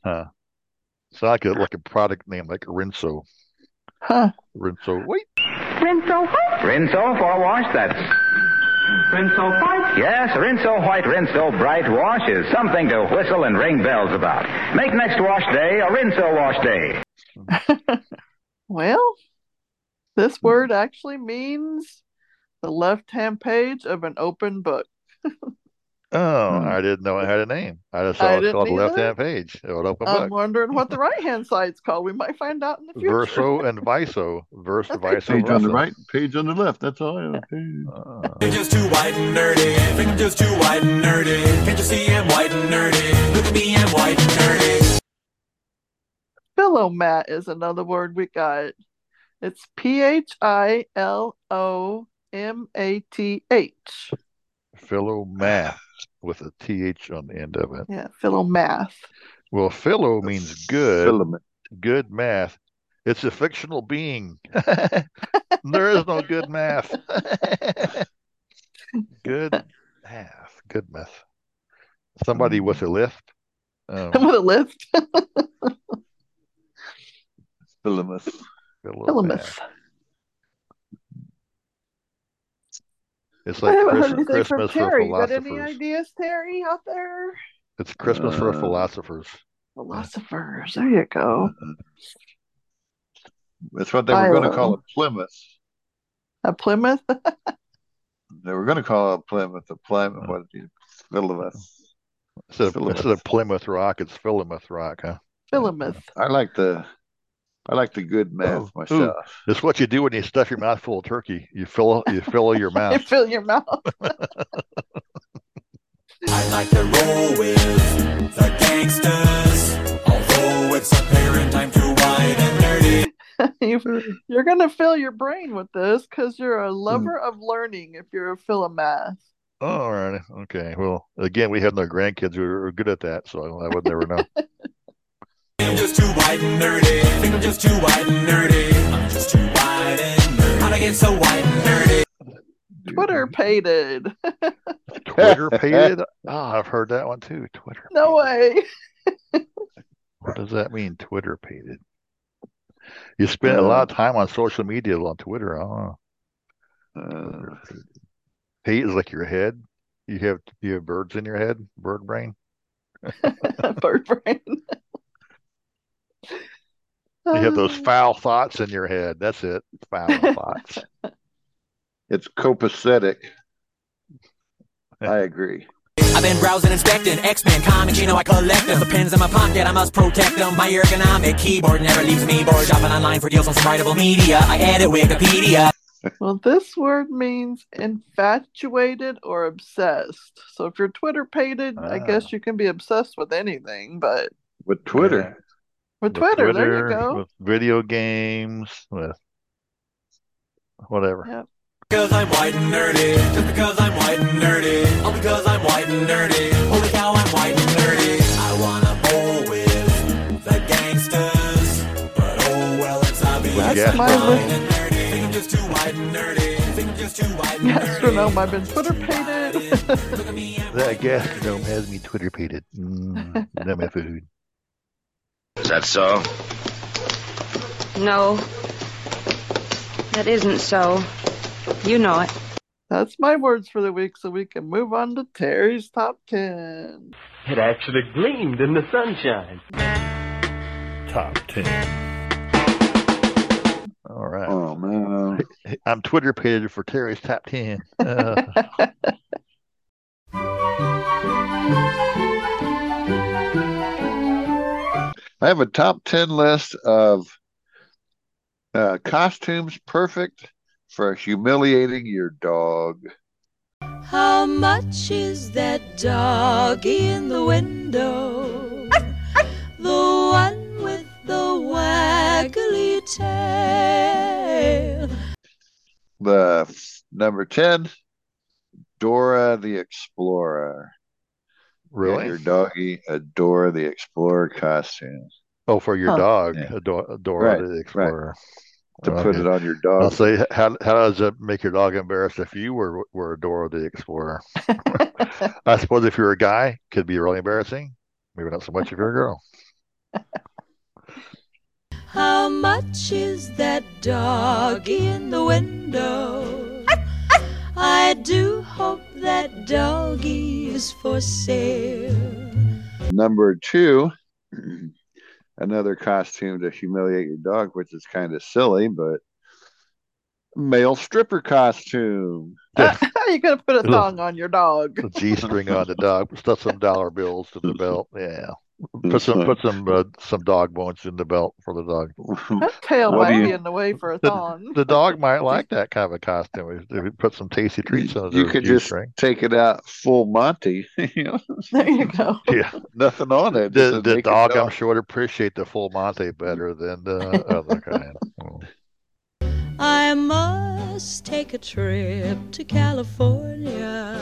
Huh. So like a like a product name, like Rinso. Huh. Rinso. Wait. Rinso what? Rinso for a wash that's. Rinso white. Yes, Rinso White Rinso Bright Wash is something to whistle and ring bells about. Make next wash day a Rinso wash day. (laughs) Well, this word actually means the left hand page of an open book. (laughs) Oh, I didn't know it had a name. I just Hmm. I saw it didn't called the left hand page. It would open up. I'm book. wondering what the (laughs) right hand side's called. We might find out in the future. Verso and viso. Verse vice Page on the right, page on the left. That's all. I know. (laughs) Uh, just too white and nerdy. Think I'm just too white and nerdy. Can't you see I'm white and nerdy? Look at me, I'm white and nerdy. Philomath is another word we got. It's P H I L O M A T H. philo math with a th on the end of it. Yeah, philo math. Well, philo means good. Filament. Good math. It's a fictional being. (laughs) there is no good math. (laughs) good math. Good math. Somebody with a lift. Um, (laughs) With a lift. Filament. philo Philomath. math. It's (laughs) like haven't Christmas, anything from Christmas for Terry. Got any ideas, Terry, out there? It's Christmas for Uh, philosophers. Philosophers. There you go. That's what they were going to call a Plymouth. A Plymouth? They were going to call it Plymouth. A Plymouth. (laughs) What? Filament. Instead of, Philomath. instead of Plymouth Rock, it's Philomath Rock, huh? Philomath. I like the. I like the good math Oh, ooh. myself. It's what you do when you stuff your mouth full of turkey. You fill you fill your (laughs) mouth. You fill your mouth. (laughs) I like to roll with the gangsters. Although it's apparent I'm too white and nerdy. (laughs) You- You're going to fill your brain with this because you're Hmm. a lover of learning if you're a philomath. Oh, all right. Okay. Well, again, we have no grandkids who are good at that, so I would never know. I'm just too white and nerdy. Think I'm just too white and nerdy. I'm just too white and nerdy. How'd I get so white and nerdy? Twitter pated. (laughs) Twitter pated? Oh, I've heard that one too. Twitter. No way. (laughs) What does that mean? Twitter pated. You spend a lot of time on social media on Twitter. Oh, Uh, hate is like your head. You have you have birds in your head, bird brain. (laughs) Bird brain. You have those foul thoughts in your head. That's it. Foul (laughs) thoughts. it's copacetic. (laughs) I agree. I've been browsing, inspecting X-Men comics, you know I collect them. The pens in my pocket, I must protect them. My ergonomic keyboard never leaves me bored. Shopping online for deals on some writable media. I edit Wikipedia. (laughs) Well, this word means infatuated or obsessed. So if you're Twitter pated, I Ah. guess you can be obsessed with anything. But With Twitter. With With Twitter, there you go. With video games, with whatever. Yep. Because I'm white and nerdy. Just because I'm white and nerdy. All because I'm white and nerdy. Holy cow, I'm white and nerdy. I wanna bowl with the gangsters. But oh well, it's obvious. With That's gas my burning. li- White and nerdy. Think I'm just too wide and nerdy. Think I'm just too wide and Gastronome, I've been Twitter pated. That gastronome has me Twitter pated. Mm, not my food. Is that so? No. That isn't so. You know it. That's my words for the week, so we can move on to Terry's top 10. It actually gleamed in the sunshine. Top 10. All right. Oh, man. (laughs) I'm Twitter pated for Terry's top 10. Uh, (laughs) I have a top 10 list of uh, costumes perfect for humiliating your dog. How much is that doggy in the window? the one with the waggly tail. The f- number 10, Dora the Explorer. Really? Get your doggy a Dora the Explorer costume. oh, for your Huh. dog, Yeah. Adora, Dora Right, the right. Explorer. To put it on your I'll dog. say, how, how does it make your dog embarrassed if you were were Dora the Explorer? (laughs) I suppose if you're a guy, it could be really embarrassing. Maybe not so much if you're a girl. (laughs) How much is that doggy in the window? (laughs) I do hope that doggy is for sale. Number two, (clears throat) another costume to humiliate your dog, which is kind of silly, but male stripper costume. (laughs) you could have put a thong on your dog. The G string on the dog, stuff some dollar bills to the belt. Yeah, put some put some uh, (laughs) some dog bones in the belt for the dog. That tail What might you- be in the way for a thong. The dog might (laughs) like that kind of a costume. If if you put some tasty treats on it, You the could G just string. take it out full Monty. (laughs) you know, There you go. Yeah, nothing on it. the the make it dog. I'm sure, would appreciate the full Monty better than the other kind. I must take a trip to California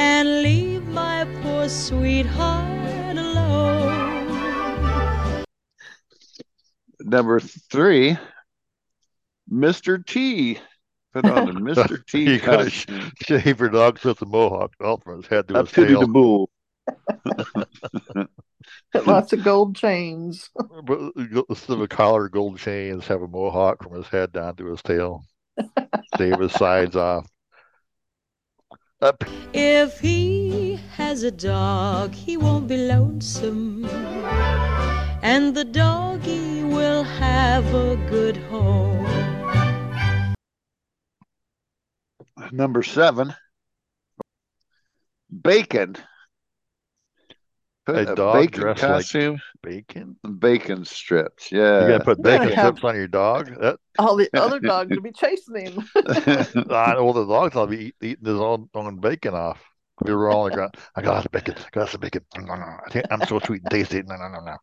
and leave my poor sweetheart alone. Number three, Mr. T. Put on a (laughs) Mr. T you gotta costume. shave your dog with a mohawk off from his head to I his pity tail. the bull. (laughs) Lots of gold chains. (laughs) But instead of a collar, gold chains, have a mohawk from his head down to his tail. Shave his sides off. Up. If he has a dog, he won't be lonesome. And the doggy will have a good home. Number seven, bacon. Put A a, dog bacon dressed like costume, bacon. bacon strips. Yeah, You gotta put You gotta bacon strips on your dog. That All the other (laughs) dogs will be chasing him. (laughs) I know the dogs will be eating his own, own bacon off. We were all on the ground. (laughs) I got some bacon. I got some bacon. No, no, no. I think I'm so sweet and tasty. No, no, no, no.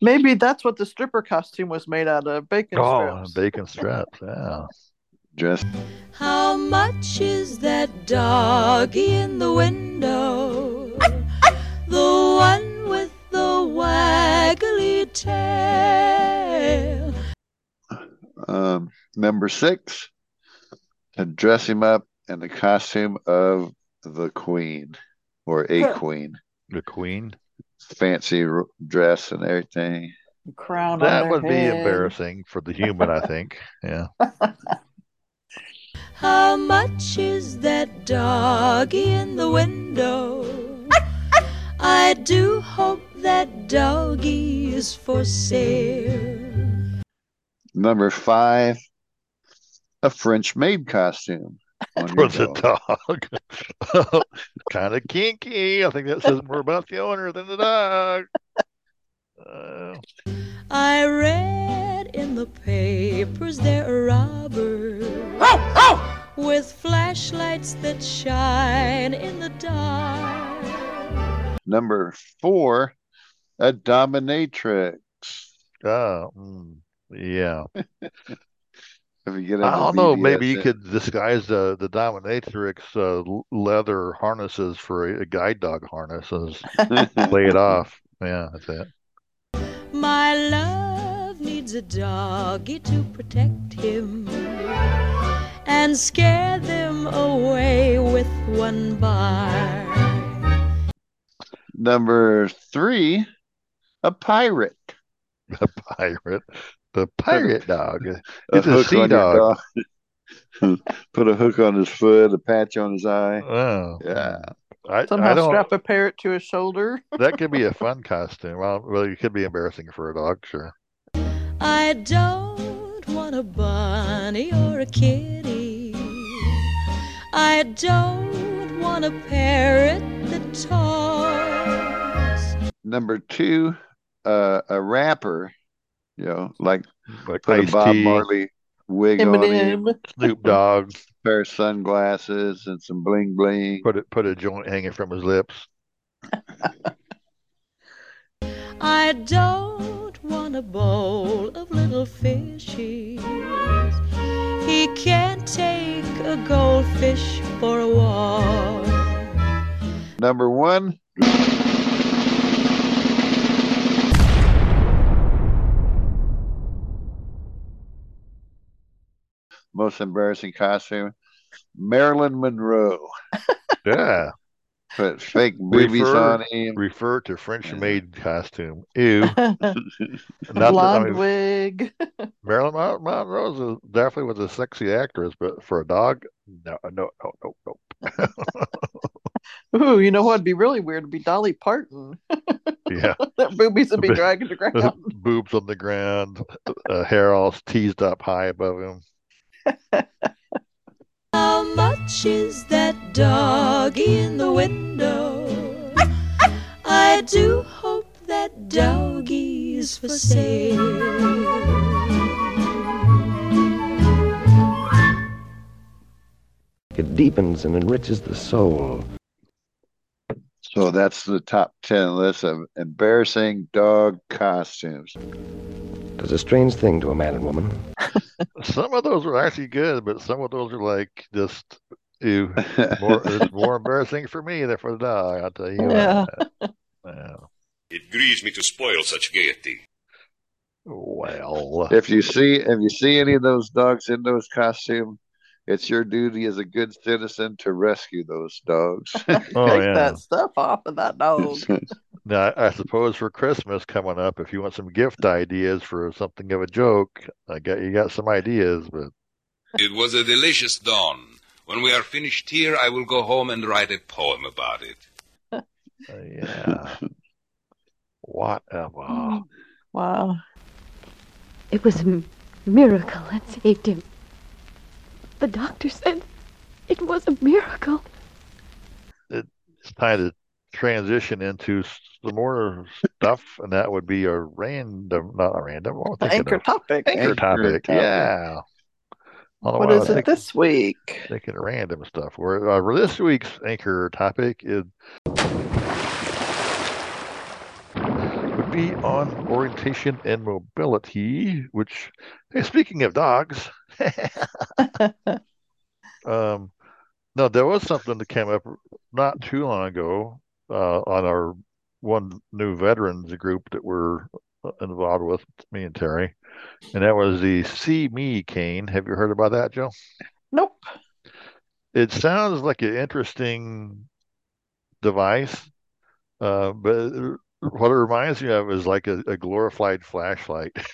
Maybe that's what the stripper costume was made out of bacon Oh, strips. bacon strips. Yeah. Just How much is that doggy in the window? The one with the waggly tail. um, number six, to dress him up in the costume of the queen or a queen, The queen. fancy dress and everything. Crown That their would be head. embarrassing for the human, I think. Yeah. (laughs) How much is that doggy in the window? I do hope that doggy is for sale. Number five, a French maid costume. on (laughs) For the dog. dog. (laughs) kind of kinky. I think that says more about the owner than the dog. Uh, I read in the papers there are robbers with flashlights that shine in the dark. Number four, a dominatrix. oh, mm, yeah. (laughs) If you get I don't know. Maybe you could disguise the the dominatrix uh, leather harnesses for a, a guide dog harness and (laughs) lay it off. Yeah, that's it. My love needs needs a doggy to protect him and scare them away with one bar. Number three, a pirate. A pirate. The pirate dog. (laughs) It's a hook sea dog. dog. (laughs) Put a hook on his foot, a patch on his eye. Oh. Hmm. Yeah. I, Somehow I don't. strap a parrot to his shoulder. (laughs) That could be a fun costume. Well, well, it could be embarrassing for a dog, sure. I don't want a bunny or a kitty. I don't want a parrot that talks. Number two, uh, a rapper. You know, like Like put a Ice-T, Bob Marley wig on him, Eminem. Snoop Dogg. pair of sunglasses, and some bling bling. Put it. Put a joint hanging from his lips. (laughs) I don't want a bowl of little fishies. He can't take a goldfish for a walk. Number one, most embarrassing costume, Marilyn Monroe. Yeah. Put fake boobies Refer, on him. refer to French maid costume. Ew. (laughs) Not that- Blonde I mean, wig. Marilyn Monroe is- definitely was a sexy actress, but for a dog, no, no, no, no, no. (laughs) Ooh, you know what'd be really weird? It'd be Dolly Parton. Yeah. (laughs) That boobies would be dragging the ground. Boobs on the ground, uh, hair all teased up high above him. How much is that doggy in the window? I do hope that doggy's for sale. It deepens and enriches the soul. So that's the top 10 list of embarrassing dog costumes. Does a strange thing to a man and woman. Some of those were actually good, but some of those are like just ew. (laughs) More, it's more embarrassing for me than for the dog. I'll tell you. Yeah. Yeah. (laughs) It grieves me to spoil such gaiety. Well, If you see if you see any of those dogs in those costumes, it's your duty as a good citizen to rescue those dogs. (laughs) oh Take yeah. that stuff off of that dog. Now, I suppose for Christmas coming up, if you want some gift ideas for something of a joke, I got you got some ideas, but It was a delicious dawn. When we are finished here, I will go home and write a poem about it. uh, (laughs) yeah. Whatever. (laughs) Wow. It was a miracle that saved him. The doctor said it was a miracle. It's time to transition into some more stuff, and that would be a random, not a random, what am I thinking Anchor of? topic. Anchor Anchor topic. topic. Yeah. I don't know What why I is was it thinking- this week? thinking of random stuff. Where uh, this week's anchor topic is would be on orientation and mobility. Which, hey, speaking of dogs, (laughs) (laughs) um, no, there was something that came up not too long ago uh, on our one new veterans group that we're uh, involved with, me and Terry, and that was the See Me cane. Have you heard about that, Joe? Nope. It sounds like an interesting device, uh, but what it reminds me of is like a, a glorified flashlight. (laughs)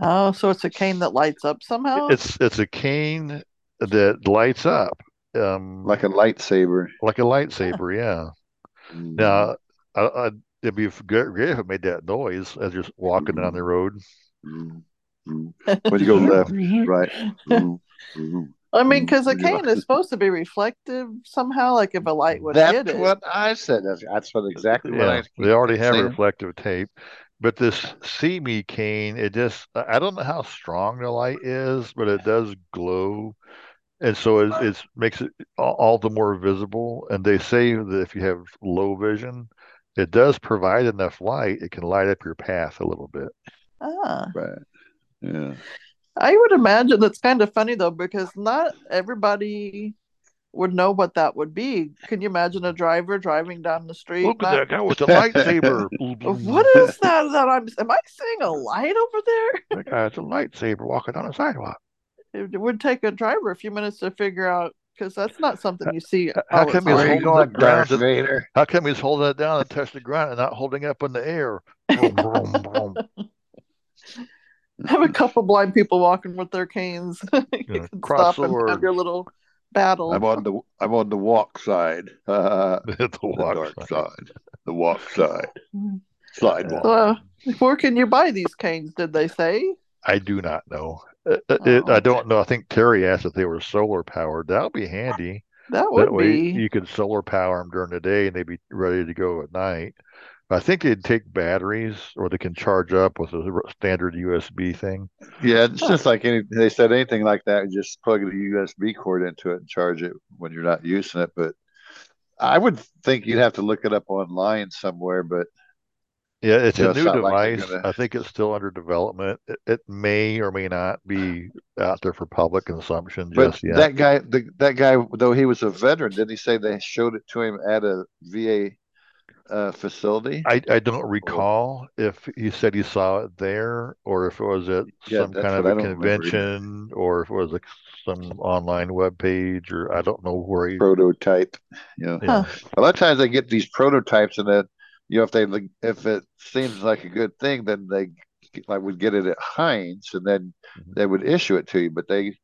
Oh, so it's a cane that lights up somehow? It's it's a cane that lights up, um, like a lightsaber. like a lightsaber. Yeah. Now, I, I, it'd be great great if it made that noise as you're walking down the road. When you go left, right. mm, mm. I mean, because a Mm, you know. cane is supposed to be reflective somehow. Like if a light would hit it. That's what I said. That's, that's what exactly what I Yeah, they already have saying. reflective tape, but this See Me cane, it just I I don't know how strong the light is, but it does glow, and so it it's makes it all, all the more visible. And they say that if you have low vision, it does provide enough light; it can light up your path a little bit. Ah. Right. Yeah. I would imagine that's kind of funny though, because not everybody would know what that would be. Can you imagine a driver driving down the street? Look at not- that guy with the lightsaber. (laughs) What is that? That I'm? Am I seeing a light over there? That guy has a lightsaber walking on the sidewalk. It would take a driver a few minutes to figure out because that's not something you see. How all the come he's time. holding it down? To- Vader. How come he's holding it down and touch the ground and not holding up in the air? Vroom, vroom, vroom. (laughs) have a couple blind people walking with their canes. (laughs) you Yeah, can cross stop and have your little battle. I'm on the I'm on the walk side. (laughs) Uh, the walk dark side. The walk side. Sidewalk. So, uh, where can you buy these canes? Did they say? I do not know. Uh, uh, it- I don't know. I think Terry asked if they were solar powered. That would be handy. That would that way be. you could solar power them during the day and they'd be ready to go at night. I think they'd take batteries or they can charge up with a standard USB thing. Yeah, it's just like any. They said anything like that, you just plug a USB cord into it and charge it when you're not using it. But I would think you'd have to look it up online somewhere. But Yeah, it's You a new not like device. gonna- I think it's still under development. It, it may or may not be out there for public consumption but just yet. that guy, the, that guy, though he was a veteran, didn't he say they showed it to him at a VA uh, facility? I, I don't recall if he said he saw it there or if it was at Yeah, some kind of a a I remember convention or if it was like some online web page or I don't know where he. prototype. You know, Yeah. a lot of times they get these prototypes, and then you know if they if it seems like a good thing, then they like would get it at Hines, and then Mm-hmm. they would issue it to you. But they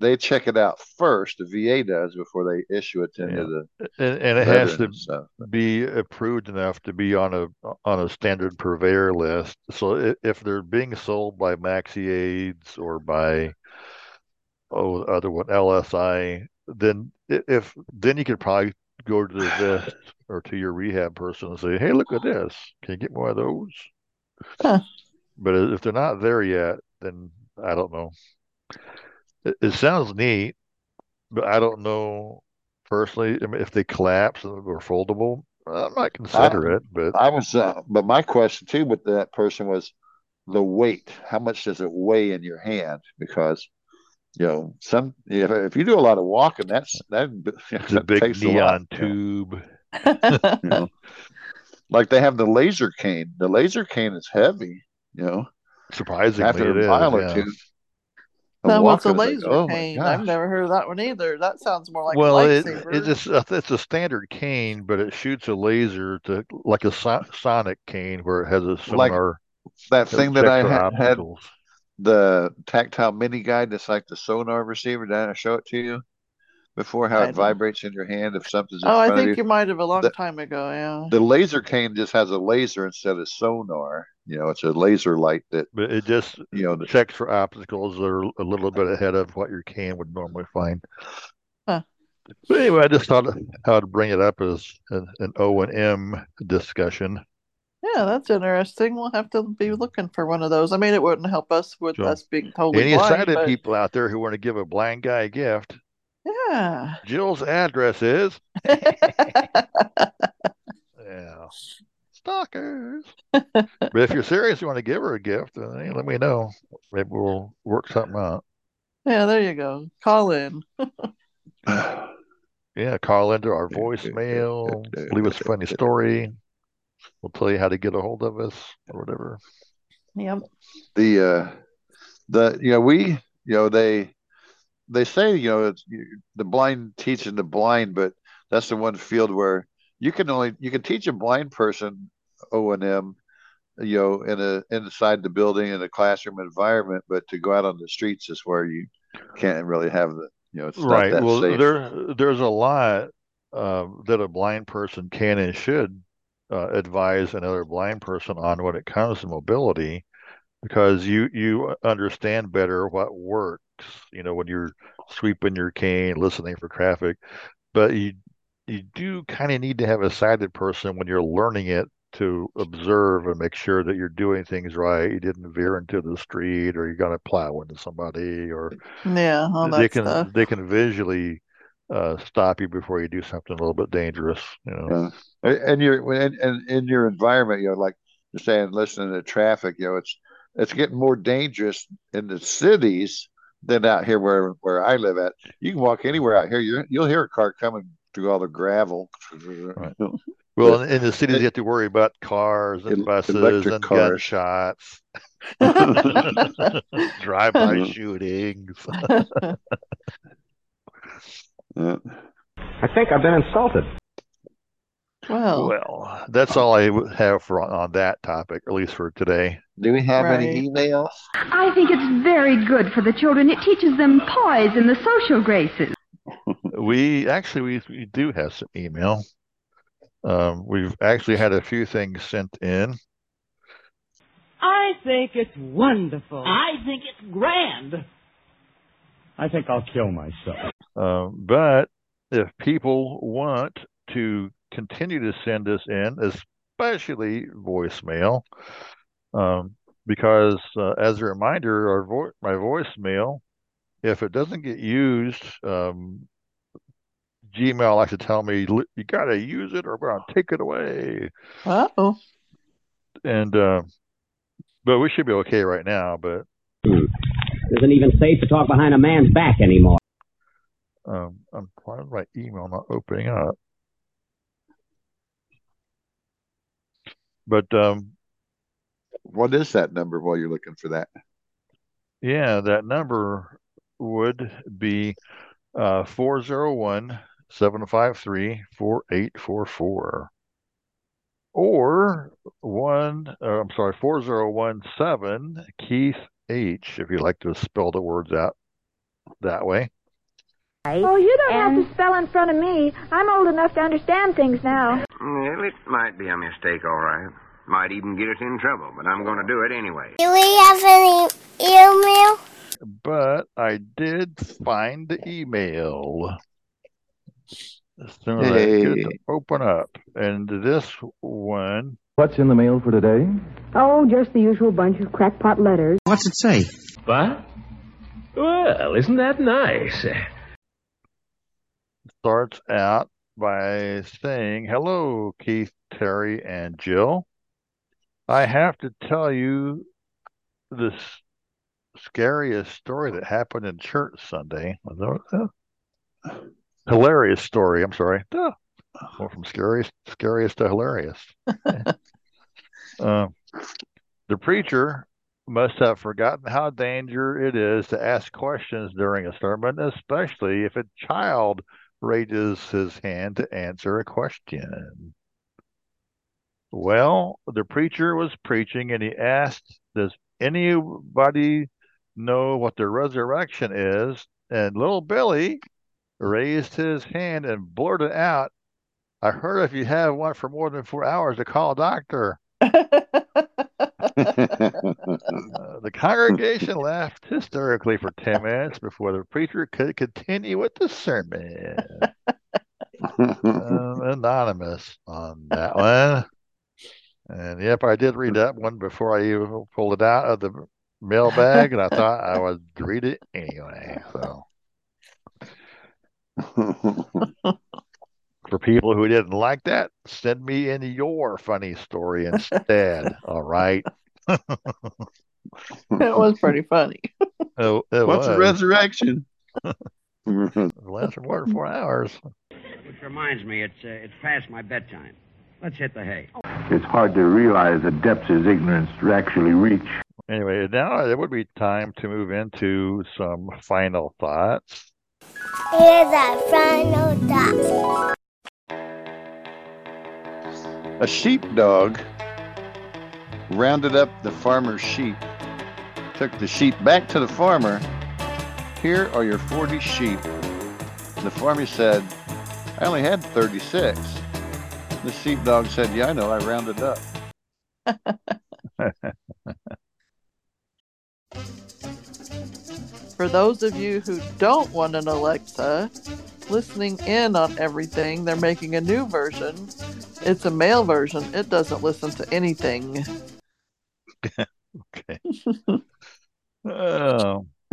they check it out first. The VA does before they issue it to any of the And, and it has to stuff. be approved enough to be on a on a standard purveyor list. So if they're being sold by Maxi Aids or by oh other one LSI, then if then you could probably go to the (sighs) VIST or to your rehab person and say, "Hey, look at this. Can you get more of those?" But if they're not there yet, then I don't know. It, it sounds neat, but I don't know personally I mean, if they collapse or foldable. I might consider I- it, but I was, uh, but my question too with that person was the weight. How much does it weigh in your hand? Because you know, some if, if you do a lot of walking, that's that, (laughs) it's a big takes a neon tube. You know. (laughs) Like they have the laser cane. The laser cane is heavy, you know. Surprisingly, After it a is. mile yeah. two. That what's a laser like, oh cane? I've never heard of that one either. That sounds more like well, a it, lightsaber. it just uh, it's a standard cane, but it shoots a laser to like a so- sonic cane where it has a Like that that thing that I had, had the tactile mini guide that's like the sonar receiver. Did I show it to you before? How I it don't- vibrates in your hand if something's in oh, I front of think you. you might have a long The- time ago. Yeah. The laser cane just has a laser instead of sonar. You know, it's a laser light that But it just you know. Checks for obstacles that are a little bit ahead of what your cane would normally find. Huh. But anyway, I just thought how to bring it up as an, an O and M discussion. Yeah, that's interesting. We'll have to be looking for one of those. I mean, it wouldn't help us with So, us being totally Any blind, sighted but people out there who want to give a blind guy a gift, yeah. Jill's address is (laughs) yeah. Stalkers. but if you're serious, you want to give her a gift, then hey, let me know. Maybe we'll work something out. Yeah, there you go. Call in. (sighs) Yeah, call into our voicemail, leave us a funny story. We'll tell you how to get a hold of us or whatever. Yep. the uh the you know we you know they they say you know it's you, the blind teaching the blind but that's the one field where you can only you can teach a blind person o and m you know in a inside the building in a classroom environment but to go out on the streets is where you can't really have the you know it's right. Well, safe there there's a lot uh, that a blind person can and should uh, advise another blind person on when it comes to mobility, because you you understand better what works. You know, when you're sweeping your cane, listening for traffic, but you you do kind of need to have a sighted person when you're learning it to observe and make sure that you're doing things right. You didn't veer into the street, or you're going to plow into somebody, or Yeah, all they can stuff. they can visually uh, stop you before you do something a little bit dangerous. You know, Yeah. And you're and, and in your environment, you know, like you're saying, listening to traffic, you know, it's it's getting more dangerous in the cities than out here where where I live at. You can walk anywhere out here. You you'll hear a car coming through all the gravel. Right. (laughs) Well, in, in the cities, you have to worry about cars and buses electric and cars. gunshots, (laughs) (laughs) drive-by mm. shootings. Uh. I think I've been insulted. Well, Well, that's all I have for on, on that topic, at least for today. Do we have Right. any emails? I think it's very good for the children. It teaches them poise and the social graces. (laughs) We actually we, we do have some email. Um, we've actually had a few things sent in. I think it's wonderful. I think it's grand. I think I'll kill myself. Um, but if people want to continue to send us in, especially voicemail, um, because uh, as a reminder, our vo- my voicemail, if it doesn't get used, um, Gmail likes to tell me you got to use it or we're going to take it away. Uh oh, And uh, but we should be okay right now. But Isn't even safe to talk behind a man's back anymore. um, I'm why is my email not opening up? But um, What is that number while you're looking for that? Yeah, that number would be uh 401 753 4844 or one uh, I'm sorry 4017 Keith H if you'd like to spell the words out that way. Oh, you don't have to spell in front of me. I'm old enough to understand things now. Well, it might be a mistake, all right. Might even get us in trouble, but I'm going to do it anyway. Do we have any email? But I did find the email. As soon as I get it to open up. And this one What's in the mail for today? Oh, just the usual bunch of crackpot letters. What's it say? What? Well, isn't that nice? starts out by saying, Hello, Keith, Terry, and Jill. I have to tell you this scariest story that happened in church Sunday. Was that what that? Hilarious story. I'm sorry. Duh. From scariest, scariest to hilarious. (laughs) Um, the preacher must have forgotten how dangerous it is to ask questions during a sermon, especially if a child raises his hand to answer a question. Well, the preacher was preaching and he asked, Does anybody know what the resurrection is? And little Billy raised his hand and blurted out, I heard if you have one for more than four hours to call a doctor. Uh, (laughs) the congregation laughed hysterically for 10 minutes before the preacher could continue with the sermon. (laughs) Um, anonymous on that one. And yep, I did read that one before I even pulled it out of the mailbag, and I (laughs) thought I would read it anyway. So, (laughs) for people who didn't like that, send me in your funny story instead. All right. (laughs) it was pretty funny. Oh, it What's a resurrection? Last for more than four hours. Which reminds me, it's uh, it's past my bedtime. Let's hit the hay. It's hard to realize the depths his ignorance to actually reach. Anyway, now it would be time to move into some final thoughts. Here's our final thoughts. A sheepdog rounded up the farmer's sheep, took the sheep back to the farmer. Here are your 40 sheep. The farmer said, I only had 36. The sheepdog said, Yeah, I know, I rounded up. (laughs) For those of you who don't want an Alexa listening in on everything, they're making a new version. It's a male version. It doesn't listen to anything. (laughs) okay. Oh. (laughs)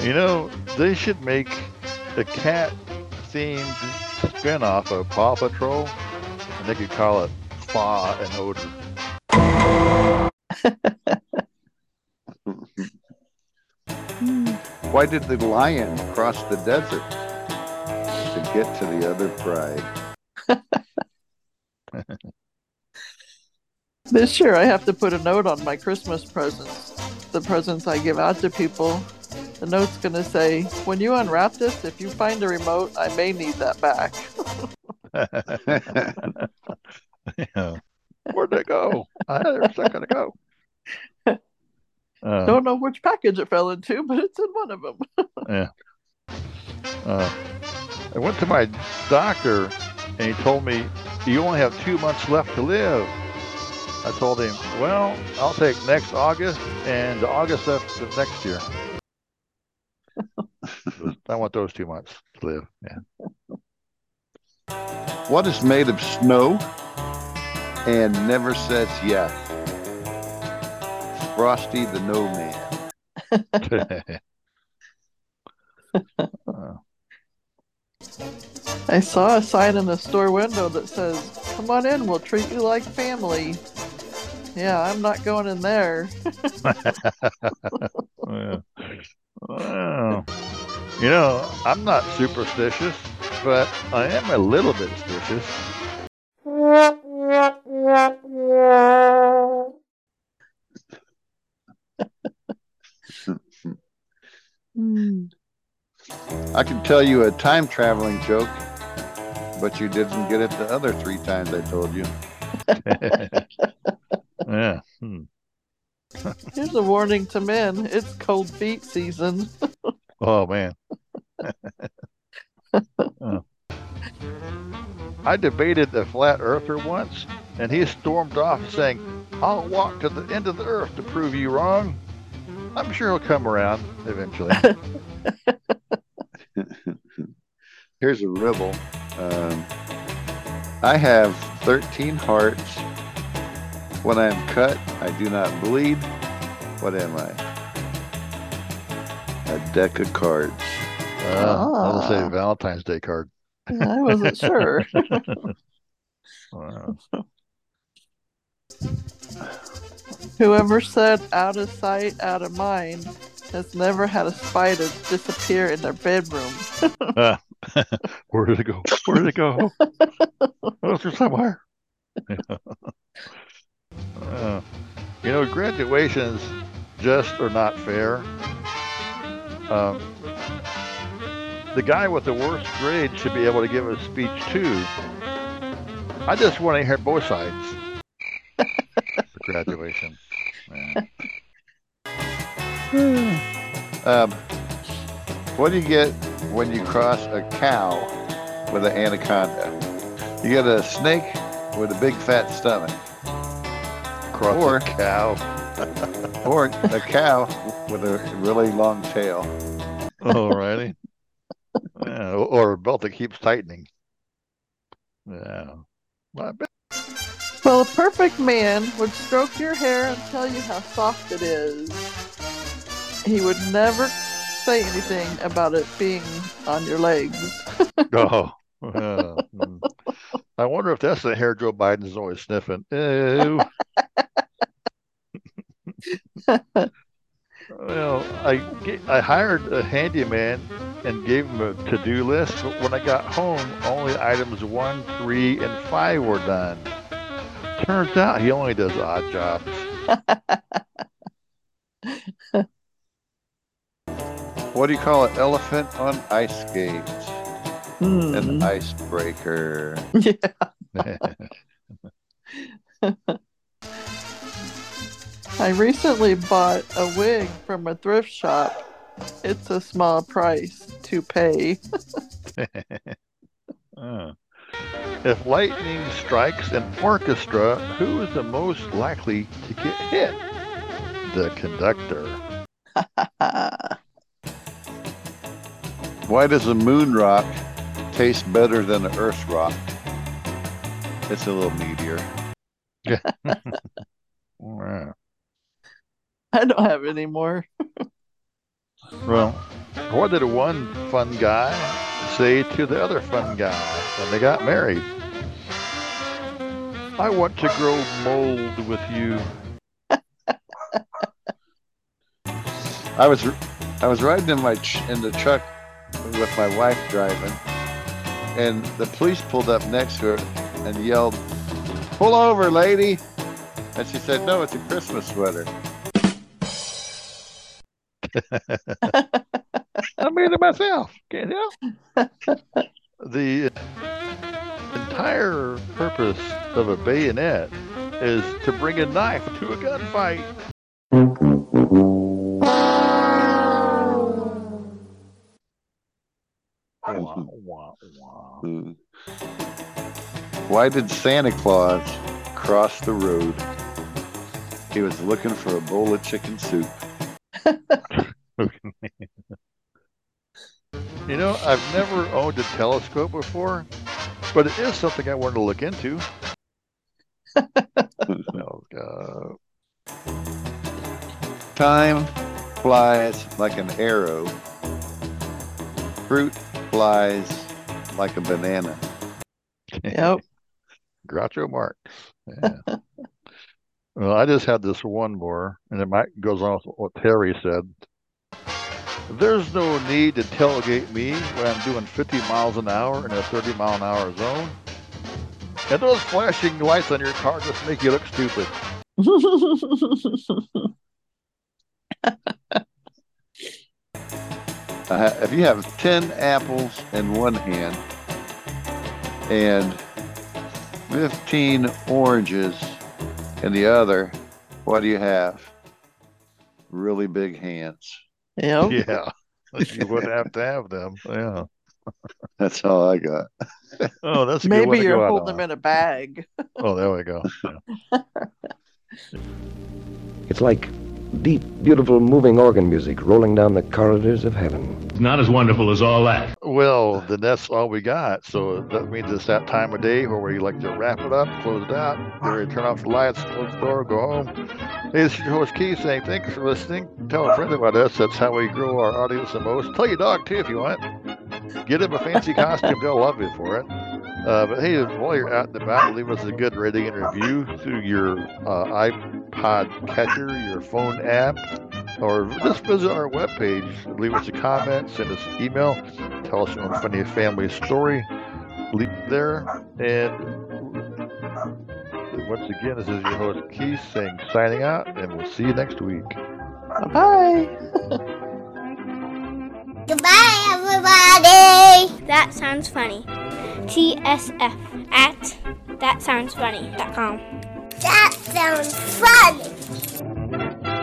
you know, they should make a cat themed spin off of Paw Patrol and they could call it Paw and Odor. (laughs) Why did the lion cross the desert to get to the other pride? This year, I have to put a note on my Christmas presents, the presents I give out to people. The note's going to say, When you unwrap this, if you find a remote, I may need that back. yeah. (laughs) Where'd they go? I had it a second ago. Uh, Don't know which package it fell into, but it's in one of them. yeah. Uh, I went to my doctor and he told me, You only have two months left to live. I told him, Well, I'll take next August and the August of next year. I want those two months to live. Yeah. What is made of snow and never says yes? Frosty the No Man. (laughs) I saw a sign in the store window that says, Come on in, we'll treat you like family. Yeah, I'm not going in there. (laughs) yeah. Well, you know, I'm not superstitious, but I am a little bit suspicious. (laughs) I can tell you a time traveling joke, but you didn't get it the other three times I told you. (laughs) yeah. Hmm. Here's a warning to men it's cold feet season. (laughs) Oh man. (laughs) Oh. I debated a flat earther once, and he stormed off saying, I'll walk to the end of the earth to prove you wrong. I'm sure he'll come around eventually. (laughs) Here's a riddle. Um, I have 13 hearts. When I am cut, I do not bleed. What am I? A deck of cards. Uh, I'll say Ah. Valentine's Day card. I wasn't sure. Wow. (laughs) (laughs) Whoever said out of sight, out of mind has never had a spider disappear in their bedroom. (laughs) Uh, where did it go? Where did it go? Oh, it's there somewhere. Uh, you know, graduations just are not fair. Um, the guy with the worst grade should be able to give a speech too. I just want to hear both sides (laughs) for graduation. (sighs) Um, what do you get when you cross a cow with an anaconda? You get a snake with a big fat stomach. Cross or a cow. (laughs) or a cow with a really long tail. Alrighty. (laughs) Yeah, or a belt that keeps tightening. Yeah. Well, I bet- Well, a perfect man would stroke your hair and tell you how soft it is. He would never say anything about it being on your legs. (laughs) Oh. yeah, mm. I wonder if that's the hair Joe Biden's always sniffing. Ew. Well, I I hired a handyman and gave him a to-do list, but when I got home, only items one, three, and five were done. Turns out he only does odd jobs. (laughs) What do you call an elephant on ice skates? Hmm. An icebreaker. (laughs) (laughs) I recently bought a wig from a thrift shop. It's a small price to pay. (laughs) If lightning strikes an orchestra, who is the most likely to get hit? The conductor. (laughs) Why does a moon rock taste better than an earth rock? It's a little meteor. Wow. (laughs) (laughs) I don't have any more. Well, what did one fun guy say to the other fun guy when they got married? I want to grow mold with you. (laughs) I was I was riding in my ch- in the truck with my wife driving, and the police pulled up next to her and yelled, "Pull over, lady!" And she said, "No, it's a Christmas sweater." (laughs) I made it myself. Can't help. (laughs) the entire purpose of a bayonet is to bring a knife to a gunfight. (laughs) Why did Santa Claus cross the road? He was looking for a bowl of chicken soup. (laughs) You know, I've never owned a telescope before, but it is something I want to look into. (laughs) oh, God. Time flies like an arrow. Fruit flies like a banana. (laughs) Yep. Groucho Marx. Yeah. Well, I just had this one more, and it might goes on with what Terry said. There's no need to tailgate me when I'm doing 50 miles an hour in a 30 mile an hour zone. And those flashing lights on your car just make you look stupid. (laughs) Uh, if you have 10 apples in one hand and 15 oranges in the other, what do you have? Really big hands. Yep. (laughs) Yeah. (laughs) You would have to have them. Yeah. (laughs) That's all I got. Oh, that's a good Maybe to you're go out holding on. them in a bag. Oh, there we go. Yeah. It's like deep, beautiful, moving organ music rolling down the corridors of heaven. Not as wonderful as all that. Well, then that's all we got. So that means it's that time of day where we like to wrap it up, close it out, ready to turn off the lights, close the door, go home. Hey, this is your host Keith saying thanks for listening. Tell a friend about us. That's how we grow our audience the most. Tell your dog too if you want. Get him a fancy costume. They'll love you for it. Uh, but hey, while you're out and about, leave us a good rating and review through your uh, iPod catcher, your phone app, or just visit our webpage. Leave us a comment, send us an email, tell us your funny family story. Leave it there. And once again, this is your host Keith saying signing out, and we'll see you next week. Bye. Bye. (laughs) Goodbye, everybody. That sounds funny. TSF at thatsoundsfunny.com. That sounds funny.